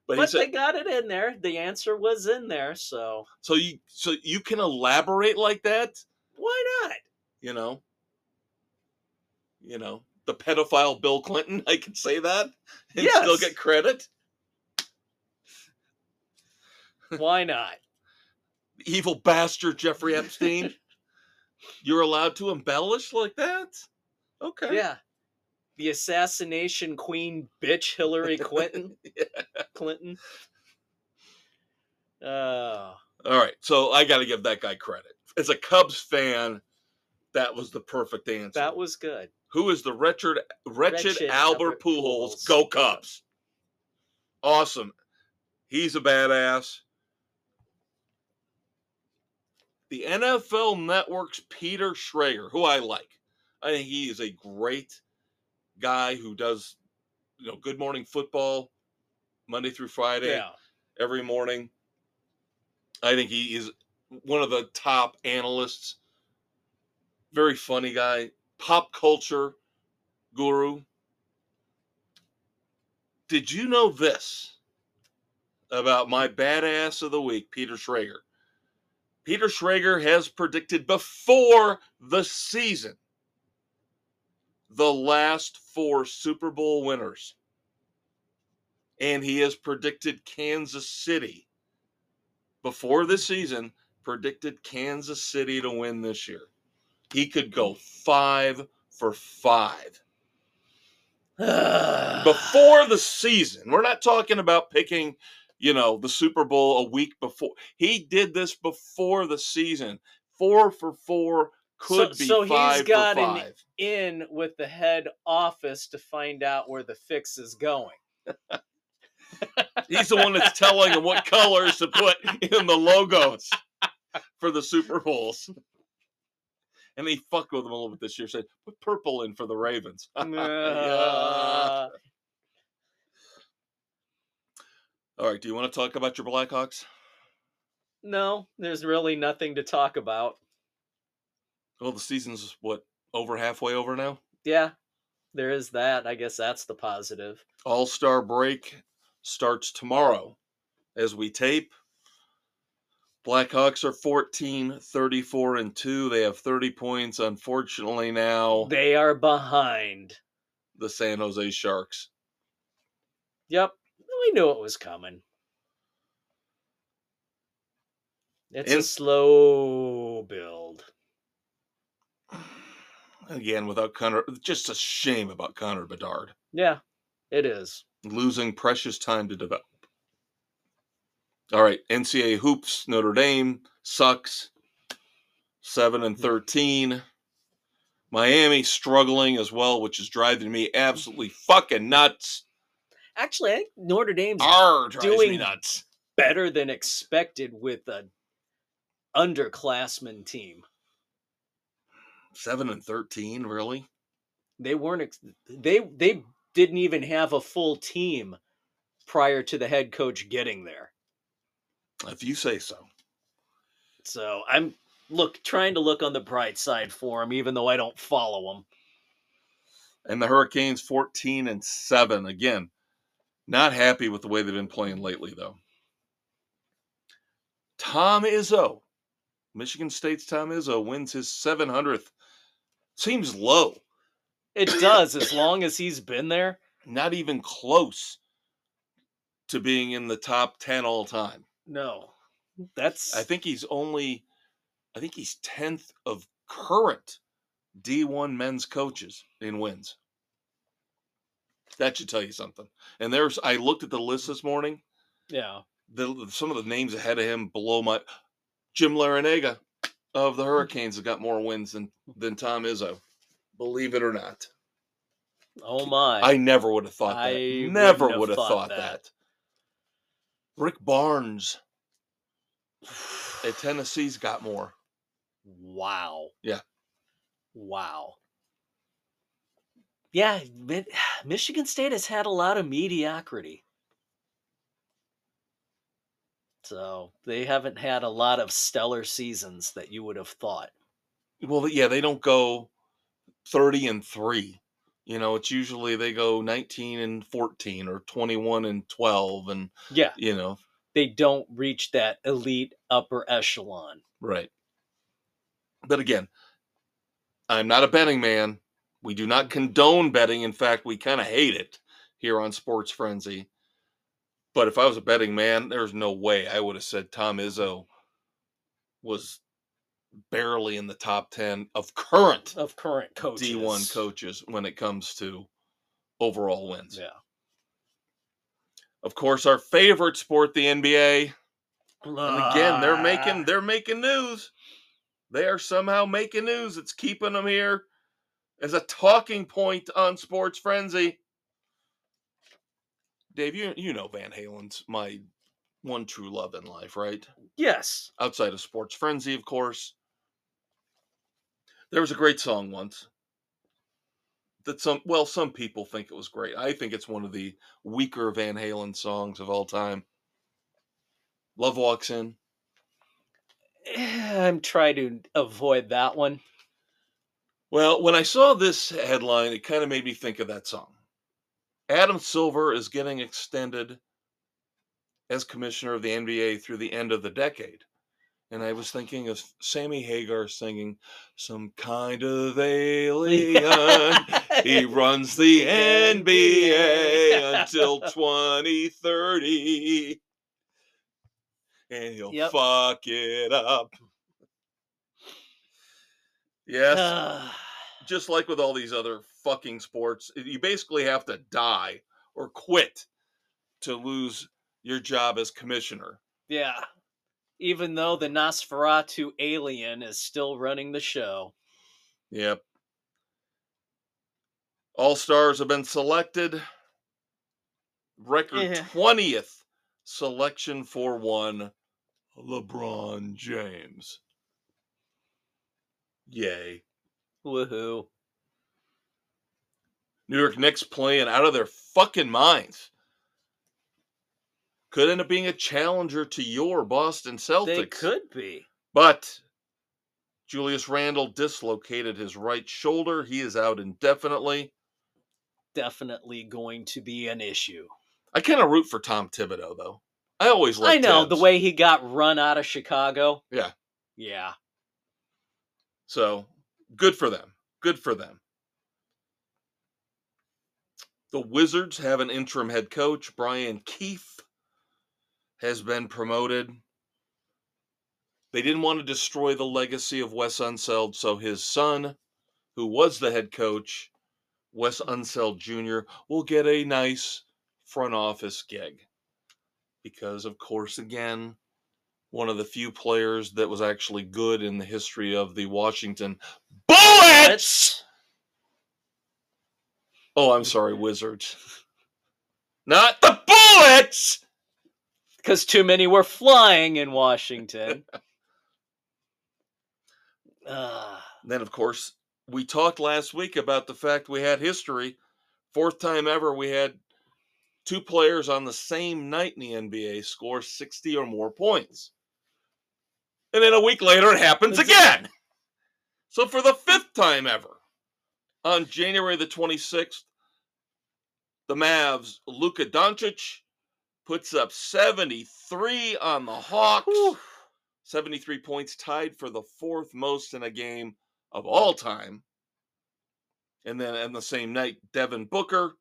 But, but said they got it in there. The answer was in there, so. So you so you can elaborate like that? Why not? you know? You know the pedophile bill clinton i can say that and still get credit? Why not? evil bastard jeffrey epstein? You're allowed to embellish like that? Okay. Yeah. The assassination queen bitch Hillary Clinton. Clinton. Oh. all right so i gotta give that guy credit as a cubs fan that was the perfect answer That was good. Who is the wretched, wretched, Wretched Albert, Albert Pujols? Pujols. Go Cubs! Awesome. He's a badass. The NFL Network's Peter Schrager, who I like. I think he is a great guy who does, you know, Good Morning Football Monday through Friday Yeah. every morning. I think he is one of the top analysts. Very funny guy, pop culture guru. Did you know this about my badass of the week, Peter Schrager? Peter Schrager has predicted before the season the last four Super Bowl winners. And he has predicted Kansas City before this season, predicted Kansas City to win this year. He could go five for five before the season. We're not talking about picking, you know, the Super Bowl a week before. He did this before the season. Four for four could So- be so he's five got for an- in with the head office to find out where the fix is going. He's the one that's telling them what colors to put in the logos for the Super Bowls. And he fucked with them a little bit this year. Said put purple in for the Ravens. Uh, All right. Do you want to talk about your Blackhawks? no, there's really nothing to talk about. Well, the season's what over halfway over now. Yeah, there is that. I guess that's the positive. All Star break starts tomorrow as we tape. Blackhawks are 14, 34, and 2. They have 30 points. Unfortunately, now They are behind. the San Jose Sharks. Yep, we knew it was coming. It's a slow build. Again, without Connor, just a shame about Connor Bedard Yeah, it is. losing precious time to develop. All right, NCAA hoops, Notre Dame sucks. 7 and mm-hmm. 13. Miami struggling as well, which is driving me absolutely fucking nuts. Actually, I think Notre Dame's R doing- nuts. better than expected with a underclassmen team. 7 and 13, really? They weren't ex- they they didn't even have a full team prior to the head coach getting there. If you say so. So I'm look trying to look on the bright side for them, even though I don't follow them. And the Hurricanes 14 and 7 again. Not happy with the way they've been playing lately though. Tom Izzo, Michigan State's Tom Izzo wins his 700th. Seems low. It does as long as he's been there. Not even close to being in the top 10 all time. No, that's I think he's only I think he's 10th of current D1 men's coaches in wins. That should tell you something. And there's I looked at the list this morning. yeah. The some of the names ahead of him below my Jim Larrañaga of the mm. Hurricanes has got more wins than than Tom Izzo. Believe it or not. Oh my. I never would have thought that. I never wouldn't have thought thought that. that. Rick Barnes at Tennessee's got more. Wow. Yeah. Wow. Yeah, Michigan State has had a lot of mediocrity. So they haven't had a lot of stellar seasons that you would have thought. Well, yeah, they don't go 30 and 3. You know, it's usually they go 19 and 14 or 21 and 12 and Yeah, you know, they don't reach that elite upper echelon. right. But again, I'm not a betting man. We do not condone betting. In fact, we kind of hate it here on Sports Frenzy. But if I was a betting man, there's no way I would have said Tom Izzo was barely in the top 10 of current Of current coaches. D1 coaches when it comes to overall wins. Yeah. Of course, our favorite sport, the NBA. And again, they're making they're making news. They are somehow making news. It's keeping them here as a talking point on Sports Frenzy. Dave, you you know Van Halen's my one true love in life, right? Yes. Outside of Sports Frenzy, of course. There was a great song once that some well, some people think it was great. I think it's one of the weaker Van Halen songs of all time. Love walks in. Eh, I'm trying to avoid that one. Well, when I saw this headline, it kind of made me think of that song. Adam Silver is getting extended as commissioner of the NBA through the end of the decade. And I was thinking of Sammy Hagar singing some kind of alien. he runs the NBA until 2030. And he'll Yep. fuck it up. Yes just like with all these other fucking sports, you basically have to die or quit to lose your job as commissioner. yeah. Even though the Nosferatu alien is still running the show. Yep. All stars have been selected. Record Yeah. 20th selection for one LeBron James. Yay. Woohoo. New York Knicks playing out of their fucking minds. Could end up being a challenger to your Boston Celtics. They could be. But Julius Randle dislocated his right shoulder. He is out indefinitely. Definitely going to be an issue. I kind of root for Tom Thibodeau, though. I always like. I know the way he got run out of Chicago. Yeah. Yeah. So good for them. Good for them. The Wizards have an interim head coach. Brian Keefe has been promoted. They didn't want to destroy the legacy of Wes Unseld, so his son, who was the head coach, Wes Unseld Jr., will get a nice front office gig. Because, of course, again, one of the few players that was actually good in the history of the Washington Bullets. Oh, I'm sorry, Wizards. Not the Bullets. Because too many were flying in Washington. uh, Then, of course, we talked last week about the fact we had history. Fourth time ever, we had two players on the same night in the NBA score 60 or more points. And then a week later, it happens again. So, for the fifth time ever, on January the 26th, the Mavs, Luka Doncic puts up 73 on the Hawks. whew. 73 points, tied for the fourth most in a game of all time. And then on the same night, Devin Booker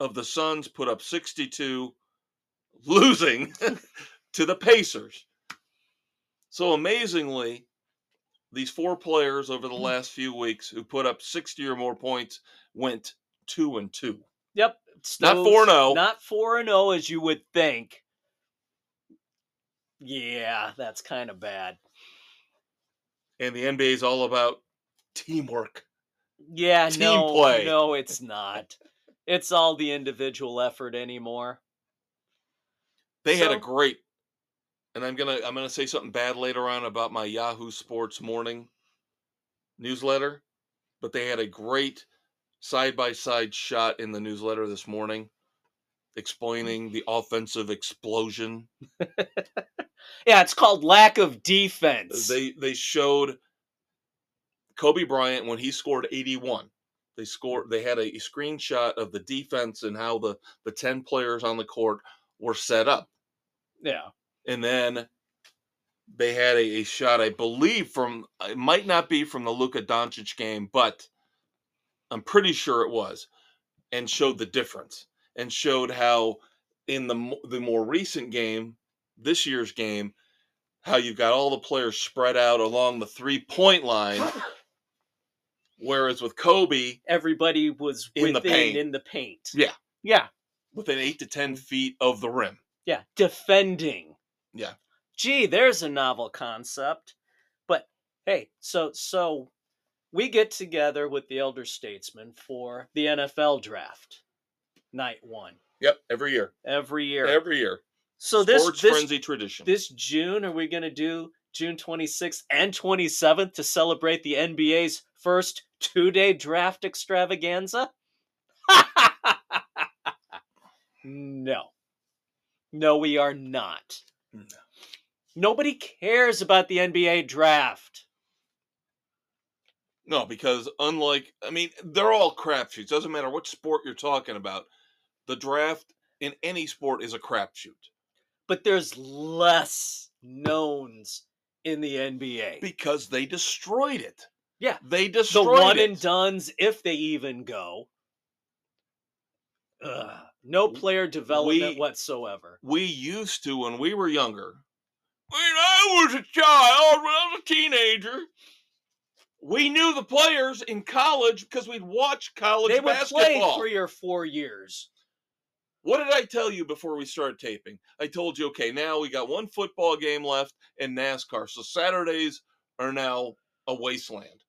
of the Suns put up 62, losing to the Pacers. So amazingly, these four players over the mm-hmm. last few weeks who put up 60 or more points went two and two. Yep. Not Stoves- 4-0. Not 4 and 0 as you would think. Yeah, that's kind of bad. And the NBA is all about teamwork. Yeah, Team no, play. no, it's not. It's all the individual effort anymore. They had a great, and I'm gonna I'm gonna say something bad later on about my Yahoo Sports morning newsletter, but they had a great side by side shot in the newsletter this morning, hmm. explaining the offensive explosion. Yeah, it's called lack of defense. They they showed Kobe Bryant when he scored 81. They scored. They had a screenshot of the defense and how the the 10 players on the court were set up. yeah. And then they had a, a shot, I believe, from it might not be from the Luka Doncic game, but I'm pretty sure it was, and showed the difference and showed how in the the more recent game, this year's game, how you've got all the players spread out along the three point line, whereas with Kobe Everybody was In the paint. in the paint. Yeah. Yeah. within eight to ten feet of the rim. Yeah. Defending. Yeah. Gee, there's a novel concept. But hey, so so we get together with the elder statesmen for the NFL draft. Night one. Yep, every year, Every year. every year. so this this frenzy tradition. this June, are we going to do June 26th and 27th to celebrate the NBA's first two day draft extravaganza? no. No, we are not. No. Nobody cares about the NBA draft. No, because unlike, I mean, they're all crapshoots. Doesn't matter what sport you're talking about. The draft in any sport is a crapshoot But there's less knowns in the NBA. because they destroyed it. Yeah, they destroyed the one it. and dones, if they even go. Ugh, no player development We- whatsoever. we used to when we were younger. When I was a child, when I was a teenager, we knew the players in college because we'd watch college They would play three or four years. What did I tell you before we started taping? I told you, okay, now we got one football game left in NASCAR. So Saturdays are now a wasteland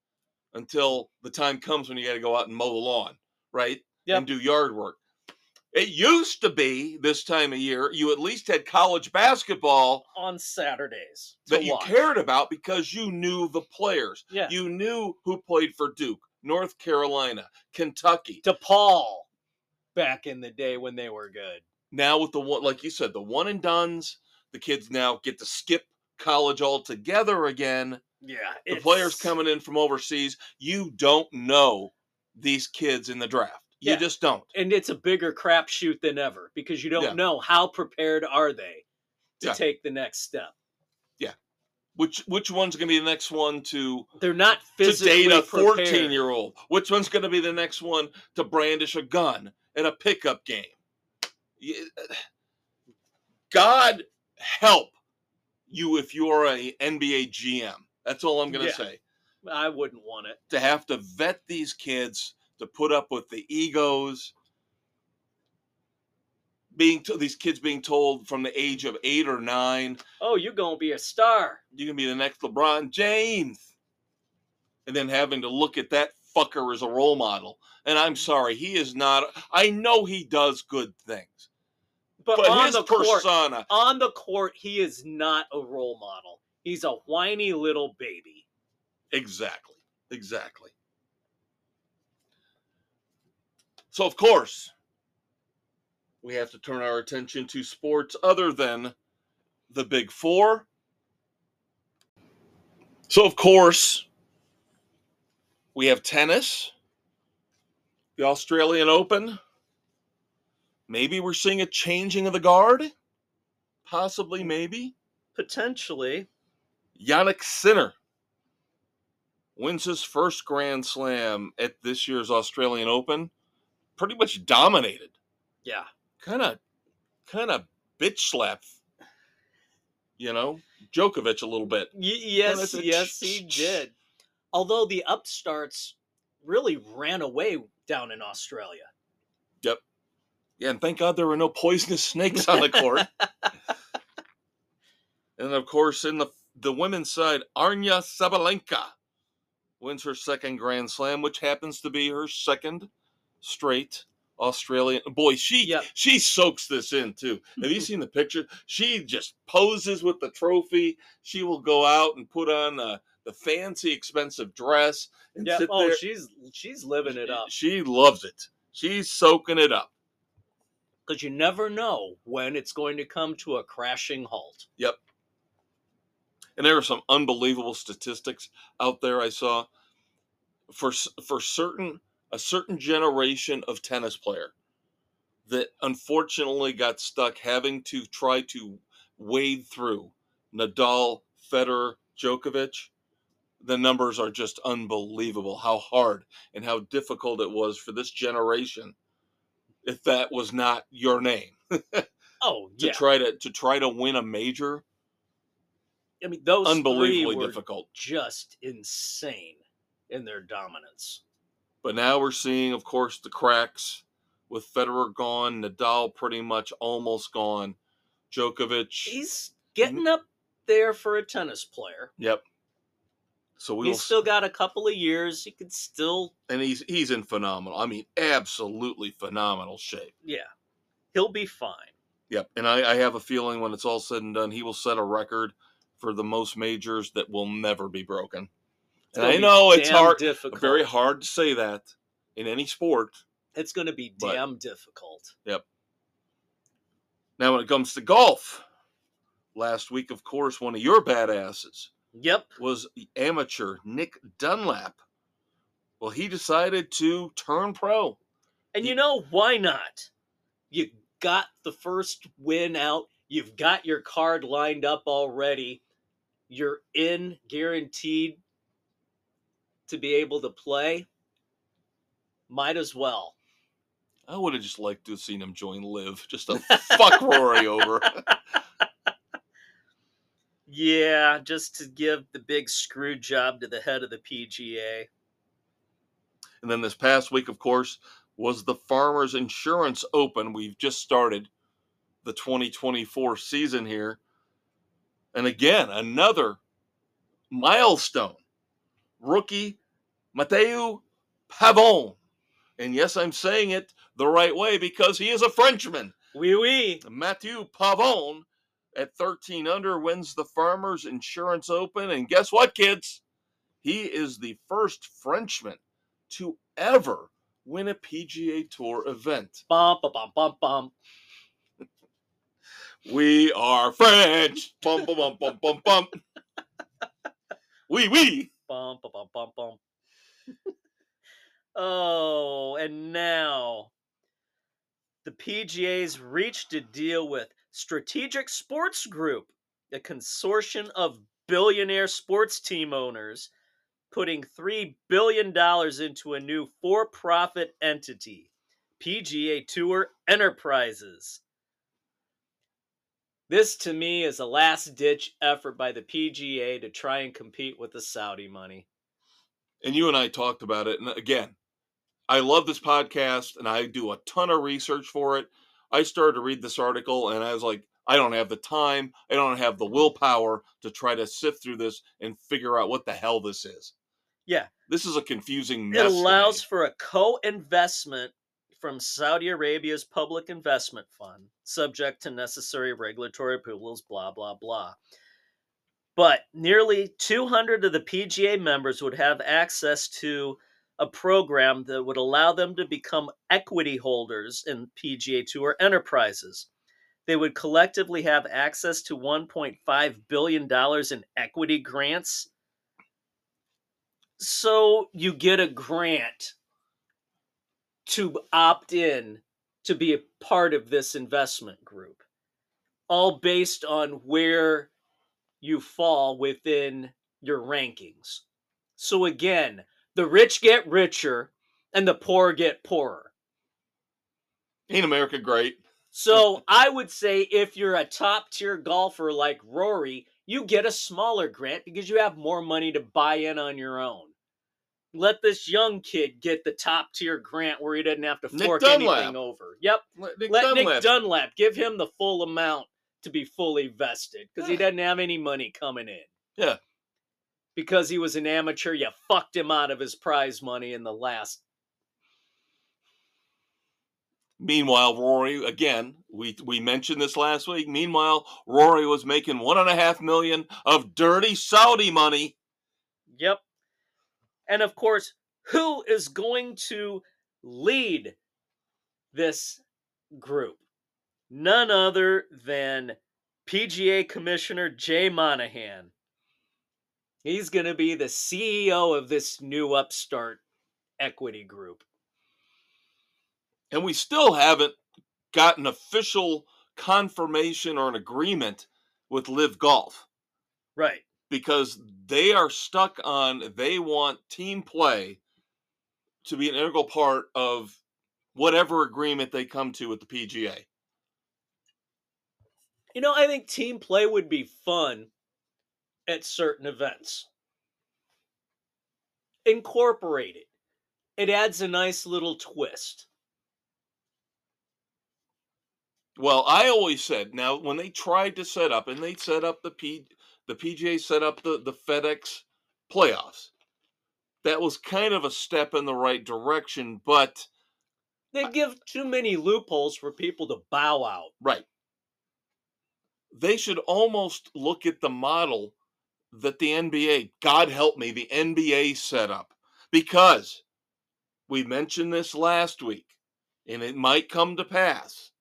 until the time comes when you got to go out and mow the lawn, right? Yep. And do yard work. It used to be this time of year, you at least had college basketball on Saturdays that you watch. cared about because you knew the players. Yeah. You knew who played for Duke, North Carolina, Kentucky. DePaul back in the day when they were good. now with the one like you said the one and dones the kids now get to skip college altogether again Yeah. the players coming in from overseas you don't know these kids in the draft you Yeah. just don't and it's a bigger crapshoot than ever because you don't Yeah. know how prepared are they to Yeah. take the next step. Yeah. Which which one's going to be the next one to They're not to physically date a prepared. 14 year old which one's going to be the next one to brandish a gun in a pickup game uh, god help you if you're a nba gm that's all i'm going to say I wouldn't want it. to have to vet these kids to put up with the egos being to, these kids being told from the age of eight or nine, Oh, you're gonna be a star. you're gonna be the next LeBron James, and then having to look at that fucker as a role model. And I'm sorry, he is not. I know he does good things, But, but, on his the court, persona, on the court, he is not a role model. He's a whiny little baby. exactly, exactly. So of course, we have to turn our attention to sports other than the Big Four. So of course, we have tennis, the Australian Open. Maybe we're seeing a changing of the guard. Possibly, maybe. Potentially. Jannik Sinner wins his first Grand Slam at this year's Australian Open. Pretty much dominated. Yeah. Kind of, kind of bitch slap. You know, Djokovic a little bit. Y- yes, yes, he did. Although the upstarts really ran away down in Australia. Yep. Yeah, and thank God there were no poisonous snakes on the court. and of course, in the the women's side, Aryna Sabalenka wins her second Grand Slam, which happens to be her second straight Australian. Boy, she Yep. she soaks this in too. Have you seen the picture? She just poses with the trophy. She will go out and put on the, the fancy, expensive dress and Yeah. sit Oh, there. she's she's living it up. She loves it. She's soaking it up. Because you never know when it's going to come to a crashing halt. Yep. And there are some unbelievable statistics out there I saw for for certain a certain generation of tennis player that unfortunately got stuck having to try to wade through Nadal, Federer, Djokovic. The numbers are just unbelievable how hard and how difficult it was for this generation if that was not your name Oh yeah. to try to to try to win a major I mean, those unbelievably were difficult just insane in their dominance. But now we're seeing, of course, the cracks with Federer gone, Nadal pretty much almost gone, Djokovic. He's getting up there for a tennis player. Yep. So we He's still got a couple of years. He could still, and he's he's in phenomenal. I mean, absolutely phenomenal shape. yeah, he'll be fine. Yep. And I, I have a feeling when it's all said and done, he will set a record for the most majors that will never be broken. And I know it's hard, difficult. very hard to say that in any sport. It's going to be but- damn difficult. Yep. Now, when it comes to golf, last week, of course, one of your badasses Yep. was the amateur Nick Dunlap. Well, he decided to turn pro. And you know why not? You got the first win out. You've got your card lined up already. You're in, guaranteed to be able to play. Might as well. I would have just liked to have seen him join Live, just to fuck Rory over. Yeah, just to give the big screw job to the head of the PGA. And then this past week, of course, was the Farmers Insurance Open. We've just started the 2024 season here. And again, another milestone. Rookie Mathieu Pavon. And yes, I'm saying it the right way because he is a Frenchman. Wee wee. Mathieu Pavon at 13 under wins the Farmers Insurance Open. And guess what, kids? He is the first Frenchman to ever win a PGA Tour event. Bum, bum, bum, bum, bum. We are French. Bum, bum, bum, bum, bum, bum. Oui, oui. Bum, bum, bum, bum, bum. oh, and now the PGA's reached a deal with Strategic Sports Group, a consortium of billionaire sports team owners, putting $3 billion into a new for profit entity, PGA Tour Enterprises. This to me is a last ditch effort by the PGA to try and compete with the Saudi money. And you and I talked about it. And again, I love this podcast and I do a ton of research for it. I started to read this article and I was like, I don't have the time, I don't have the willpower to try to sift through this and figure out what the hell this is. Yeah. This is a confusing mess. It allows for a co-investment from Saudi Arabia's public investment fund, subject to necessary regulatory approvals, blah blah blah. But nearly 200 of the PGA members would have access to a program that would allow them to become equity holders in PGA Tour enterprises. They would collectively have access to 1.5 billion dollars in equity grants. So you get a grant to opt in to be a part of this investment group, all based on where you fall within your rankings. So again, the rich get richer and the poor get poorer. Ain't America great? So I would say if you're a top tier golfer like Rory, you get a smaller grant because you have more money to buy in on your own. Let this young kid get the top tier grant where he doesn't have to fork anything over. Yep. Let Nick Let Dunlap. Nick Dunlap give him the full amount to be fully vested because he doesn't have any money coming in. Yeah. Because he was an amateur, you fucked him out of his prize money in the last. Meanwhile, Rory again. We we mentioned this last week. Meanwhile, Rory was making one and a half million of dirty Saudi money. Yep. And of course, who is going to lead this group? None other than PGA Commissioner Jay Monahan. He's going to be the CEO of this new upstart equity group. and we still haven't gotten official confirmation or an agreement with LIV Golf Right. Because they are stuck on they want team play to be an integral part of whatever agreement they come to with the PGA. You know, I think team play would be fun at certain events. Incorporate it. It adds a nice little twist. Well, I always said now when they tried to set up and they set up the P the PGA set up the the FedEx playoffs. That was kind of a step in the right direction, but They give too many loopholes for people to bow out. Right. They should almost look at the model that the NBA, God help me, the NBA set up. Because we mentioned this last week, and it might come to pass,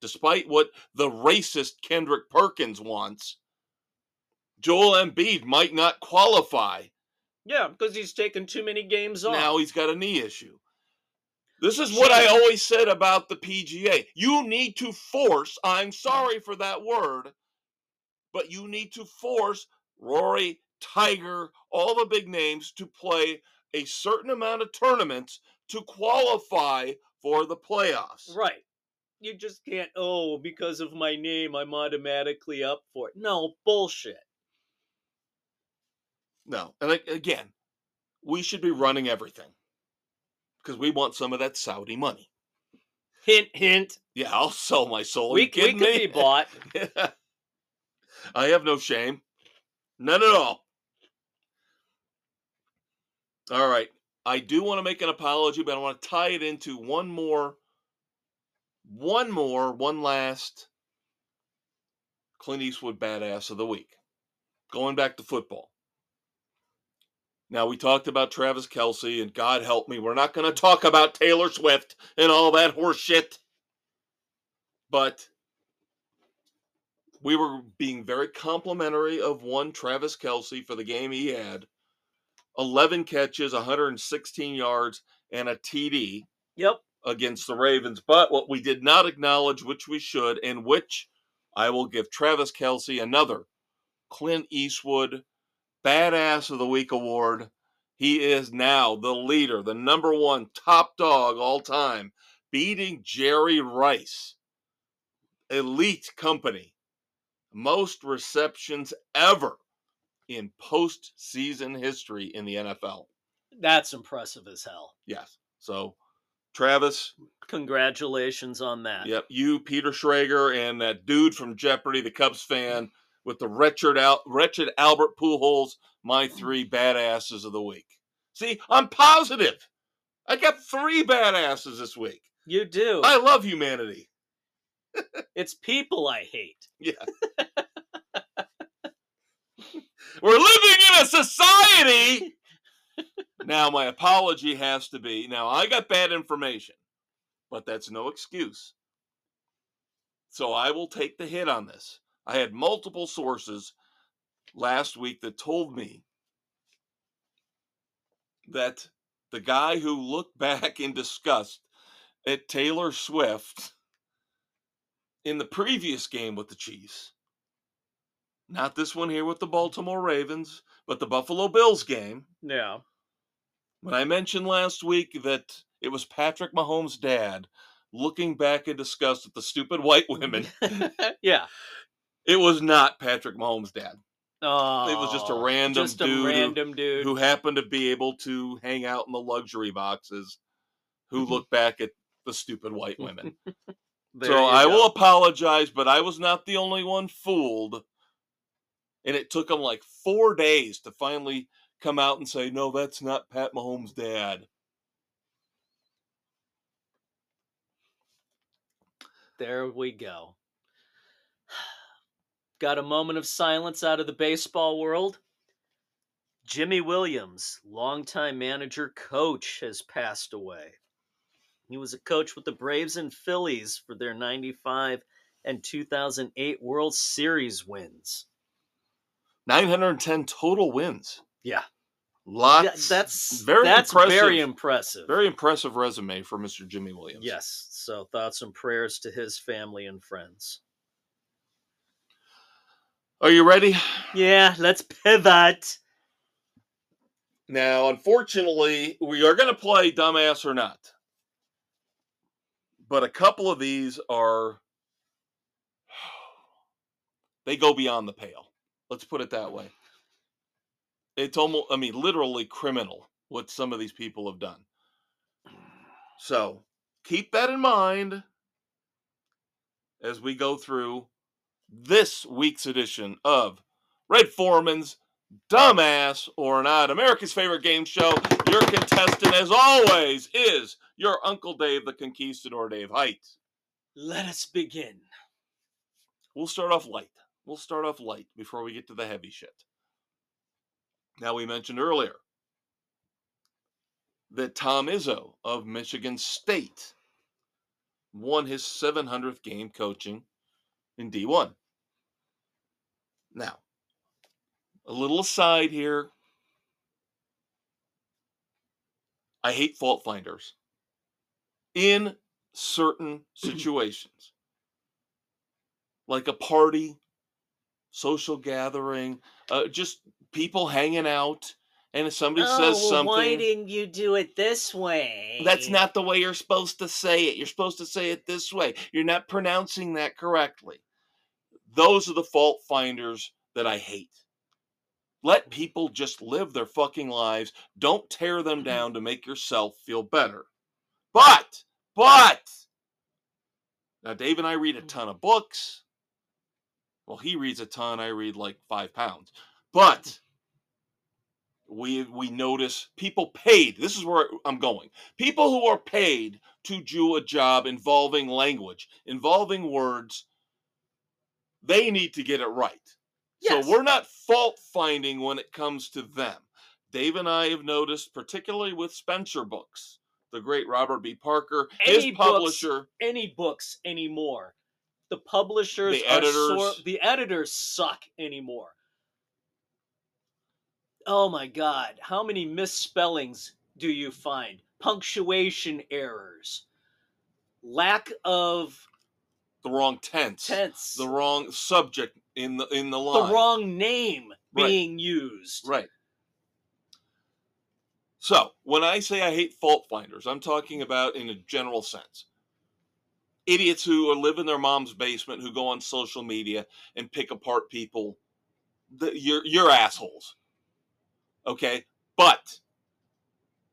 despite what the racist Kendrick Perkins wants. Joel Embiid might not qualify. Yeah, because he's taken too many games off. Now he's got a knee issue. This is what I always said about the PGA. You need to force, I'm sorry for that word, but you need to force Rory, Tiger, all the big names to play a certain amount of tournaments to qualify for the playoffs. right. You just can't, oh, because of my name, I'm automatically up for it. No, bullshit. No. And again, we should be running everything because we want some of that Saudi money. Hint, hint. Yeah, I'll sell my soul. Are we, you we me? be bought. I have no shame. None at all. All right. I do want to make an apology, but I want to tie it into one more, one more, one last Clint Eastwood badass of the week. Going back to football. Now, we talked about Travis Kelce, and God help me, we're not going to talk about Taylor Swift and all that horse shit. But we were being very complimentary of one Travis Kelce for the game he had 11 catches, 116 yards, and a TD Yep. against the Ravens. But what we did not acknowledge, which we should, and which I will give Travis Kelce another Clint Eastwood Badass of the Week award. He is now the leader, the number one top dog all time, beating Jerry Rice. Elite company. Most receptions ever in postseason history in the NFL. That's impressive as hell. Yes. So, Travis, Congratulations on that. Yep, you, Peter Schrager, and that dude from Jeopardy, the Cubs fan, with the wretched, Al- wretched Albert Pujols, my mm. three badasses of the week. See, I'm positive. I got three badasses this week. You do. I love humanity. It's people I hate. Yeah. We're living in a society. now, my apology has to be now, I got bad information, but that's no excuse. So I will take the hit on this. I had multiple sources last week that told me that the guy who looked back in disgust at Taylor Swift in the previous game with the Chiefs, not this one here with the Baltimore Ravens, but the Buffalo Bills game, Yeah. when I mentioned last week that it was Patrick Mahomes' dad looking back in disgust at the stupid white women, yeah. It was not Patrick Mahomes' dad. Oh, It was just a random just dude a who- random dude. who happened to be able to hang out in the luxury boxes, who Mm-hmm. back at the stupid white women. So I go. will apologize, but I was not the only one fooled. And it took them like four days to finally come out and say, no, that's not Pat Mahomes' dad. There we go. Got a moment of silence out of the baseball world. Jimy Williams, longtime manager coach, has passed away. He was a coach with the Braves and Phillies for their 95 and 2008 World Series wins. 910 total wins. Yeah. Lots. Th- that's very that's impressive. very impressive. Very impressive resume for Mr. Jimy Williams. yes. So thoughts and prayers to his family and friends. Are you ready? Yeah, let's pivot. Now, unfortunately, we are going to play dumbass or not. But a couple of these are they go beyond the pale. Let's put it that way. It's almost I mean literally criminal what some of these people have done. So, keep that in mind as we go through this week's edition of Red Foreman's Dumbass or Not, America's favorite game show. Your contestant, as always, is your Uncle Dave, the Conquistador Dave Height. Let us begin. We'll start off light. We'll start off light before we get to the heavy shit. Now, we mentioned earlier that Tom Izzo of Michigan State won his 700th game coaching in D1. Now, a little aside here. I hate fault finders in certain situations, like a party, social gathering, uh, just people hanging out. And if somebody says something, Oh, why didn't you do it this way? that's not the way you're supposed to say it. You're supposed to say it this way. You're not pronouncing that correctly. Those are the fault finders that I hate. Let people just live their fucking lives. Don't tear them mm-hmm. down to make yourself feel better. But, but, now Dave and I read a mm. ton of books. Well, he reads a ton. I read like five pounds. But we we notice people paid. This is where I'm going. People who are paid to do a job involving language, involving words, they need to get it right. Yes. So we're not fault finding when it comes to them. Dave and I have noticed, particularly with Spenser Books, the great Robert B. Parker, Any his books- publisher. any books anymore. The publishers, The editors. the editors suck anymore. Oh my god, how many misspellings do you find? Punctuation errors, lack of the wrong tense, tense, the wrong subject in the in the line. the wrong name Right. being used. Right. So, when I say I hate fault finders, I'm talking about in a general sense. Idiots who live in their mom's basement who go on social media and pick apart people. The, you're, you're assholes. Okay? But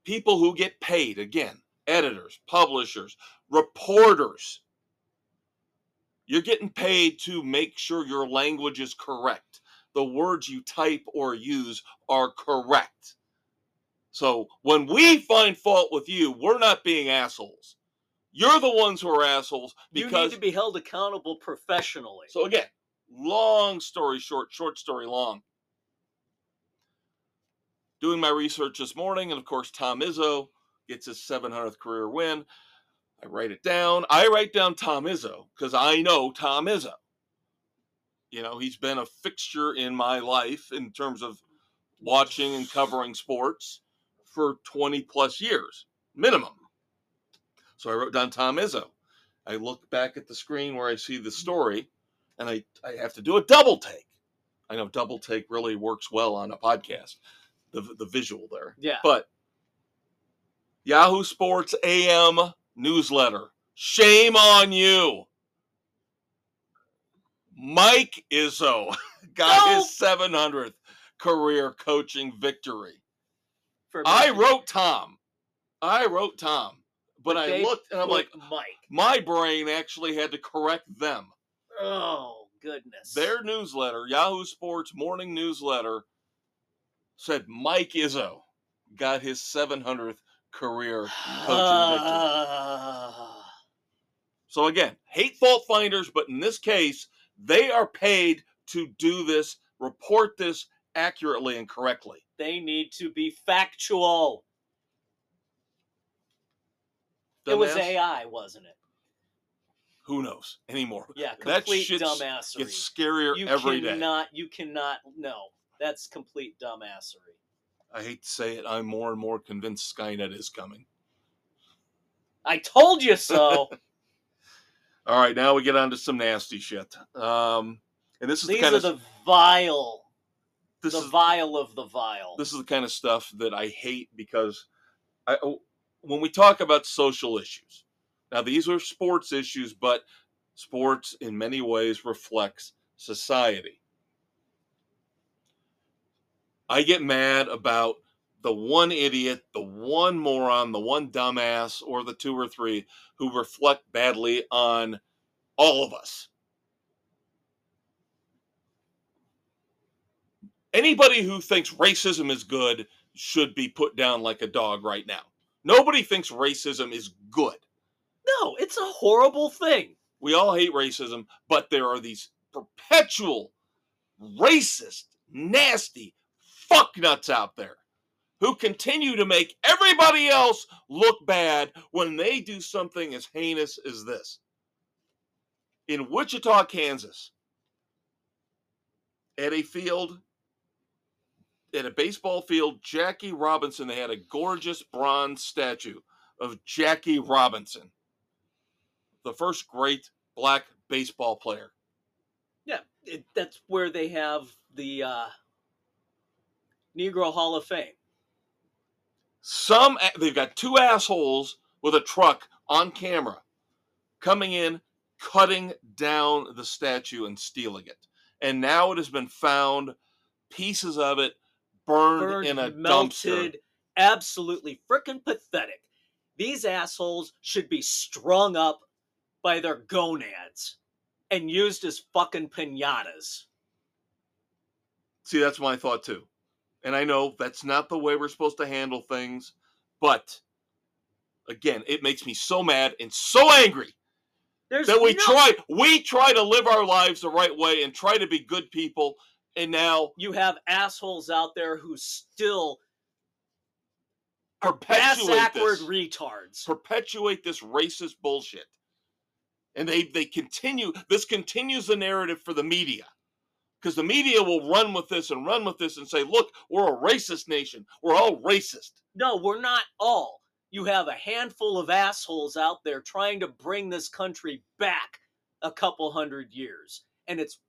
people who get paid, again, editors, publishers, reporters. You're getting paid to make sure your language is correct. The words you type or use are correct. So when we find fault with you, we're not being assholes. You're the ones who are assholes you need to be held accountable professionally. so again, long story short, short story long. Doing my research this morning, and of course, Tom Izzo gets his 700th career win. I write it down. I write down Tom Izzo because I know Tom Izzo. You know, he's been a fixture in my life in terms of watching and covering sports for 20 plus years, minimum. So I wrote down Tom Izzo. I look back at the screen where I see the story and I, I have to do a double take. I know double take really works well on a podcast, the, the visual there. yeah. But Yahoo Sports AM newsletter. Shame on you. Mike Izzo got his 700th career coaching victory. I wrote Tom. I wrote Tom. But I looked and I'm like, Mike. my brain actually had to correct them. Oh goodness. Their newsletter, Yahoo Sports morning newsletter, said Mike Izzo got his 700th career coaching victory. So again, hate fault finders, but in this case, they are paid to do this, report this accurately and correctly. they need to be factual. It was? AI, wasn't it? Who knows anymore? Yeah, That complete shit's- dumbassery. It's scarier you every day. cannot, you cannot. No, that's complete dumbassery. I hate to say it, I'm more and more convinced Skynet is coming. I told you so. All right, now we get on to some nasty shit. Um, and this is These the kind are of the vile, this the is vile of the vile. this is the kind of stuff that I hate because I oh, when we talk about social issues. Now these are sports issues, but sports in many ways reflects society. I get mad about the one idiot, the one moron, the one dumbass, or the two or three who reflect badly on all of us. Anybody who thinks racism is good should be put down like a dog right now. Nobody thinks racism is good. no, it's a horrible thing. We all hate racism, but there are these perpetual racist, nasty fucknuts out there who continue to make everybody else look bad when they do something as heinous as this. In Wichita, Kansas, at a field, at a baseball field, Jackie Robinson, they had a gorgeous bronze statue of Jackie Robinson, the first great black baseball player. Yeah, it, that's where they have the uh, Negro Hall of Fame. Some they've got two assholes with a truck on camera coming in, cutting down the statue and stealing it. And now it has been found, pieces of it burned, Burned, in a dumpster. absolutely freaking pathetic. These assholes should be strung up by their gonads and used as fucking pinatas. See, that's my thought too. And I know that's not the way we're supposed to handle things, but again, it makes me so mad and so angry There's that we no- try we try to live our lives the right way and try to be good people and now You have assholes out there who still perpetuate backward this, retards. perpetuate this racist bullshit. And they they continue this continues the narrative for the media. Because the media will run with this and run with this and say, look, we're a racist nation. We're all racist. No, we're not all. You have a handful of assholes out there trying to bring this country back a couple hundred years. And it's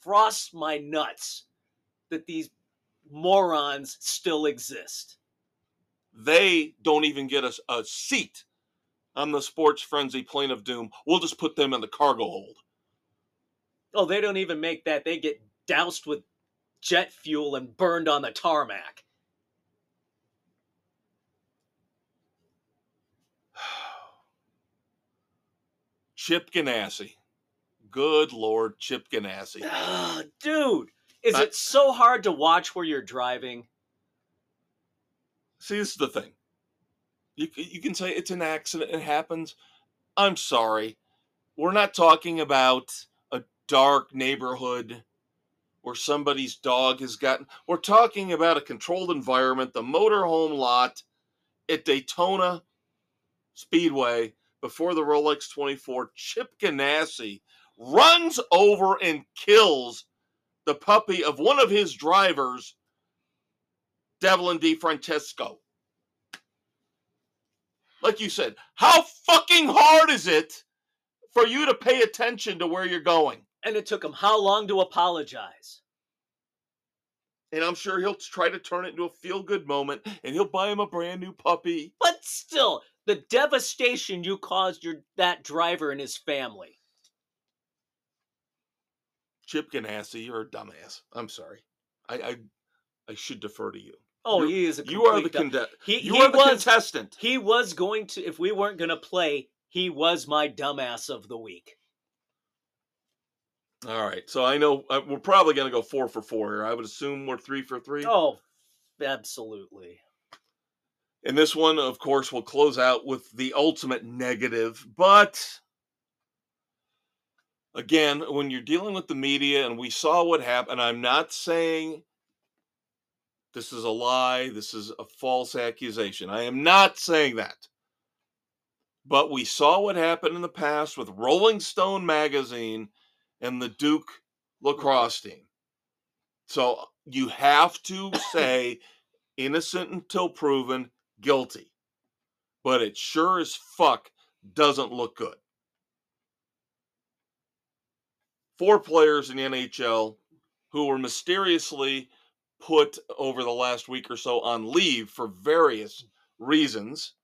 frost my nuts that these morons still exist. They don't even get us a seat on the sports frenzy plane of doom. We'll just put them in the cargo hold. Oh, they don't even make that. They get doused with jet fuel and burned on the tarmac. Chip Ganassi. Good Lord, Chip Ganassi. Dude, is I, it so hard to watch where you're driving? See, this is the thing. You, you can say it's an accident, it happens. I'm sorry. We're not talking about dark neighborhood where somebody's dog has gotten. We're talking about a controlled environment, the motorhome lot at Daytona Speedway before the Rolex 24. Chip Ganassi runs over and kills the puppy of one of his drivers, Devlin DeFrancesco. Like you said, how fucking hard is it for you to pay attention to where you're going? And it took him how long to apologize? And I'm sure he'll try to turn it into a feel good moment and he'll buy him a brand new puppy. But still, the devastation you caused your that driver and his family. Chip Ganassi, you're a dumbass. I'm sorry. I I, I should defer to you. Oh, You're- he is a You are the conde- he, you he are the was contestant. he was going to if we weren't going to play, he was my dumbass of the week. All right. So I know uh, we're probably going to go four for four here. I would assume we're three for three. Oh, absolutely. And this one, of course, will close out with the ultimate negative. But again, when you're dealing with the media, and we saw what happened, I'm not saying this is a lie, this is a false accusation. I am not saying that. But we saw what happened in the past with Rolling Stone magazine and the Duke lacrosse team. So you have to say innocent until proven guilty. But it sure as fuck doesn't look good. Four players in the NHL who were mysteriously put over the last week or so on leave for various reasons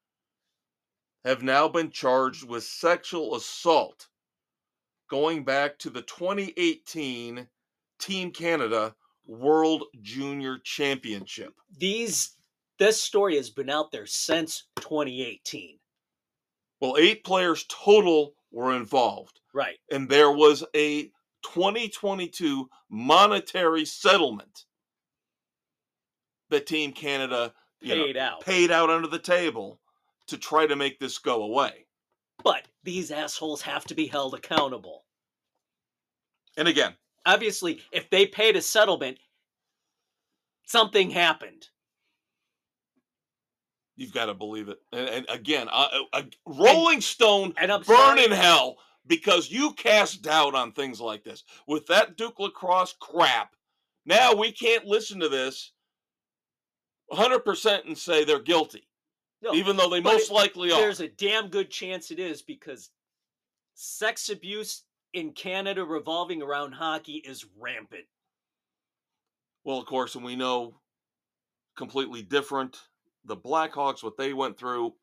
have now been charged with sexual assault going back to the 2018 Team Canada World Junior Championship. These this story has been out there since 2018. Well, eight players total were involved, Right. and there was a 2022 monetary settlement that Team Canada you know, Paid out. paid out under the table to try to make this go away. But these assholes have to be held accountable. And again, Obviously, if they paid a settlement, something happened. you've got to believe it. And, and again, uh, uh, Rolling Stone And burn sorry- in hell because you cast doubt on things like this with that Duke lacrosse crap. Now we can't listen to this 100% and say they're guilty, No, even though they most it- likely are. there's a damn good chance it is because sex abuse in Canada revolving around hockey is rampant. Well, of course, and we know completely different. The Blackhawks, what they went through,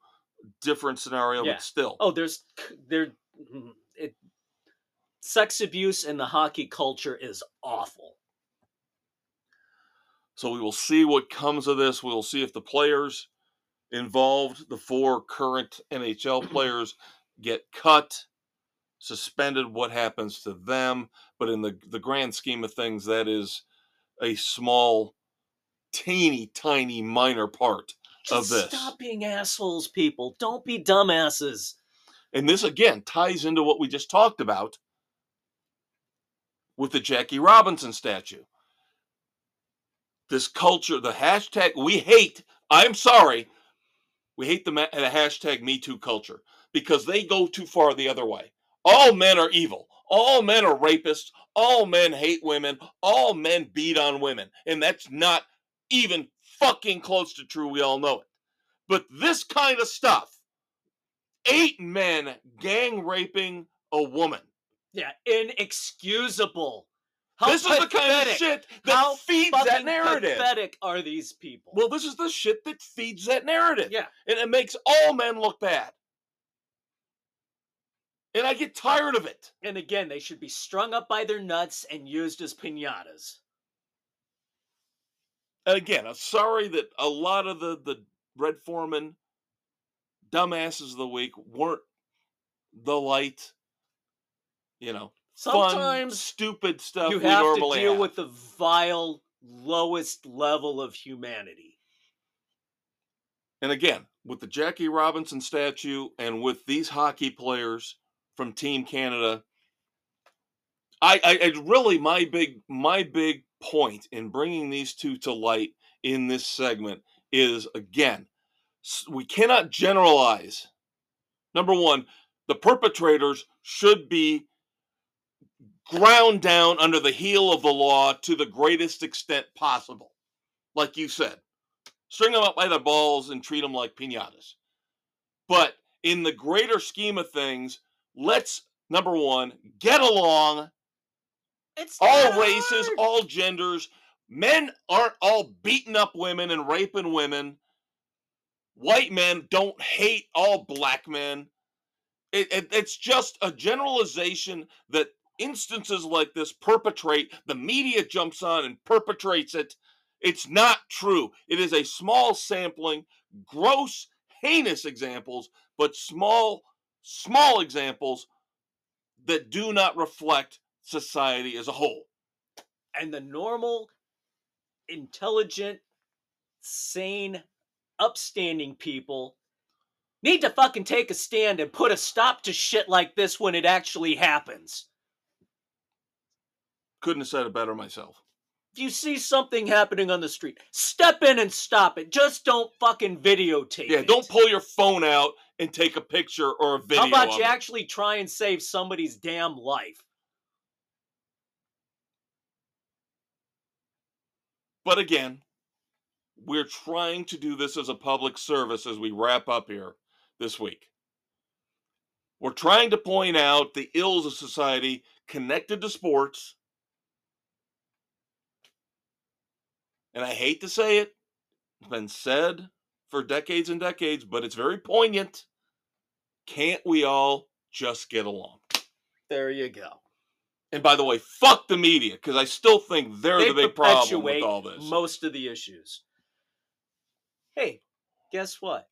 different scenario, Yeah. but still. Oh, there's there mm, it sex abuse in the hockey culture is awful. So we will see what comes of this. We will see if the players involved, the four current NHL players, get cut, suspended, what happens to them. But in the, the grand scheme of things, that is a small, teeny tiny minor part of Just this. stop being assholes, people. Don't be dumbasses. And this again ties into what we just talked about with the Jackie Robinson statue. This culture, the hashtag we hate, I'm sorry, we hate the, ma- the hashtag Me Too culture because they go too far the other way. All men are evil. All men are rapists. All men hate women. All men beat on women. And that's not even fucking close to true. We all know it. But this kind of stuff, eight men gang raping a woman. Yeah, inexcusable. How this is the kind of shit that How feeds that narrative. pathetic are these people? Well, this is the shit that feeds that narrative. yeah, And it makes all men look bad. And I get tired of it. and again, they should be strung up by their nuts and used as pinatas. And again, I'm sorry that a lot of the, the Red Foreman dumbasses of the week weren't the light you know, Sometimes fun, stupid stuff you have to deal have. with the vile, lowest level of humanity. And again, with the Jackie Robinson statue and with these hockey players from Team Canada, I, I, I really my big my big point in bringing these two to light in this segment is again, we cannot generalize. Number one, the perpetrators should be ground down under the heel of the law to the greatest extent possible. Like you said, string them up by the balls and treat them like pinatas. But in the greater scheme of things, let's number one get along. It's All not races, all genders. Men aren't all beating up women and raping women. White men don't hate all black men. It, it- it's just a generalization that instances like this perpetrate. The media jumps on and perpetrates it. It's not true. It is a small sampling, gross, heinous examples, but small, small examples that do not reflect society as a whole. and the normal, intelligent, sane, upstanding people need to fucking take a stand and put a stop to shit like this when it actually happens. Couldn't have said it better myself. If you see something happening on the street, step in and stop it. Just don't fucking videotape it. Yeah, it. don't pull your phone out and take a picture or a video. How about of you it. actually try and save somebody's damn life? But again, we're trying to do this as a public service as we wrap up here this week. We're trying to point out the ills of society connected to sports. And I hate to say it, it's been said for decades and decades, but it's very poignant. Can't we all just get along? There you go. And by the way, fuck the media, because I still think they're they the big problem with all this. most of the issues. Hey, guess what?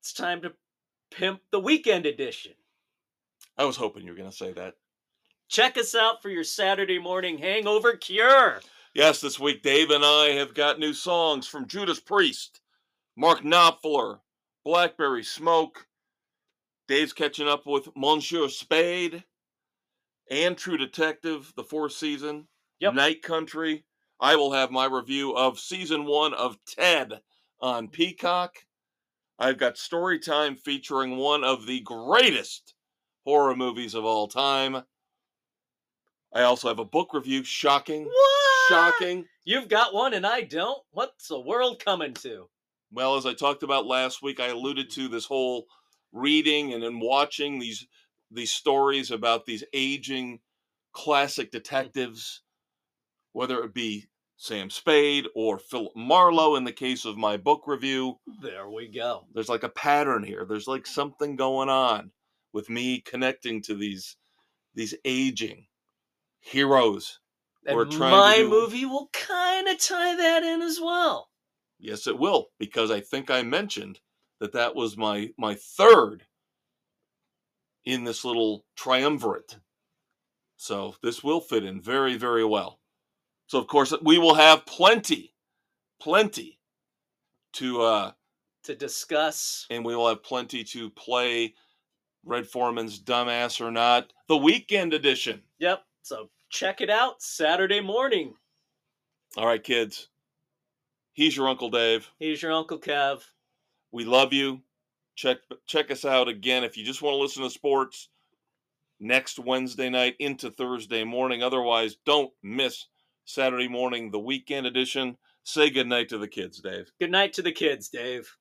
It's time to pimp the weekend edition. I was hoping you were going to say that. Check us out for your Saturday morning hangover cure. Yes, this week Dave and I have got new songs from Judas Priest, Mark Knopfler, Blackberry Smoke. Dave's catching up with Monsieur Spade and True Detective, the fourth season, Yep. Night Country. I will have my review of season one of Ted on Peacock. I've got story time featuring one of the greatest horror movies of all time. I also have a book review. Shocking. What? Shocking. You've got one and I don't. What's the world coming to? Well, as I talked about last week, I alluded mm-hmm. to this whole reading and then watching these these stories about these aging classic mm-hmm. detectives, whether it be Sam Spade or Philip Marlowe in the case of my book review. There we go. There's like a pattern here. There's like something going on with me connecting to these these aging heroes. We're And trying to my do- movie will kind of tie that in as well. Yes, it will, because I think I mentioned that that was my my third in this little triumvirate. So this will fit in very, very well. So of course we will have plenty, plenty to uh To discuss. and we will have plenty to play Red Foreman's Dumbass or Not, the weekend edition. Yep. So check it out Saturday morning. All right, kids. He's your Uncle Dave. He's your Uncle Kev. We love you. Check check us out again if you just want to listen to sports next Wednesday night into Thursday morning. Otherwise, don't miss Saturday morning, the weekend edition. Say goodnight to the kids, Dave. Good night to the kids, Dave.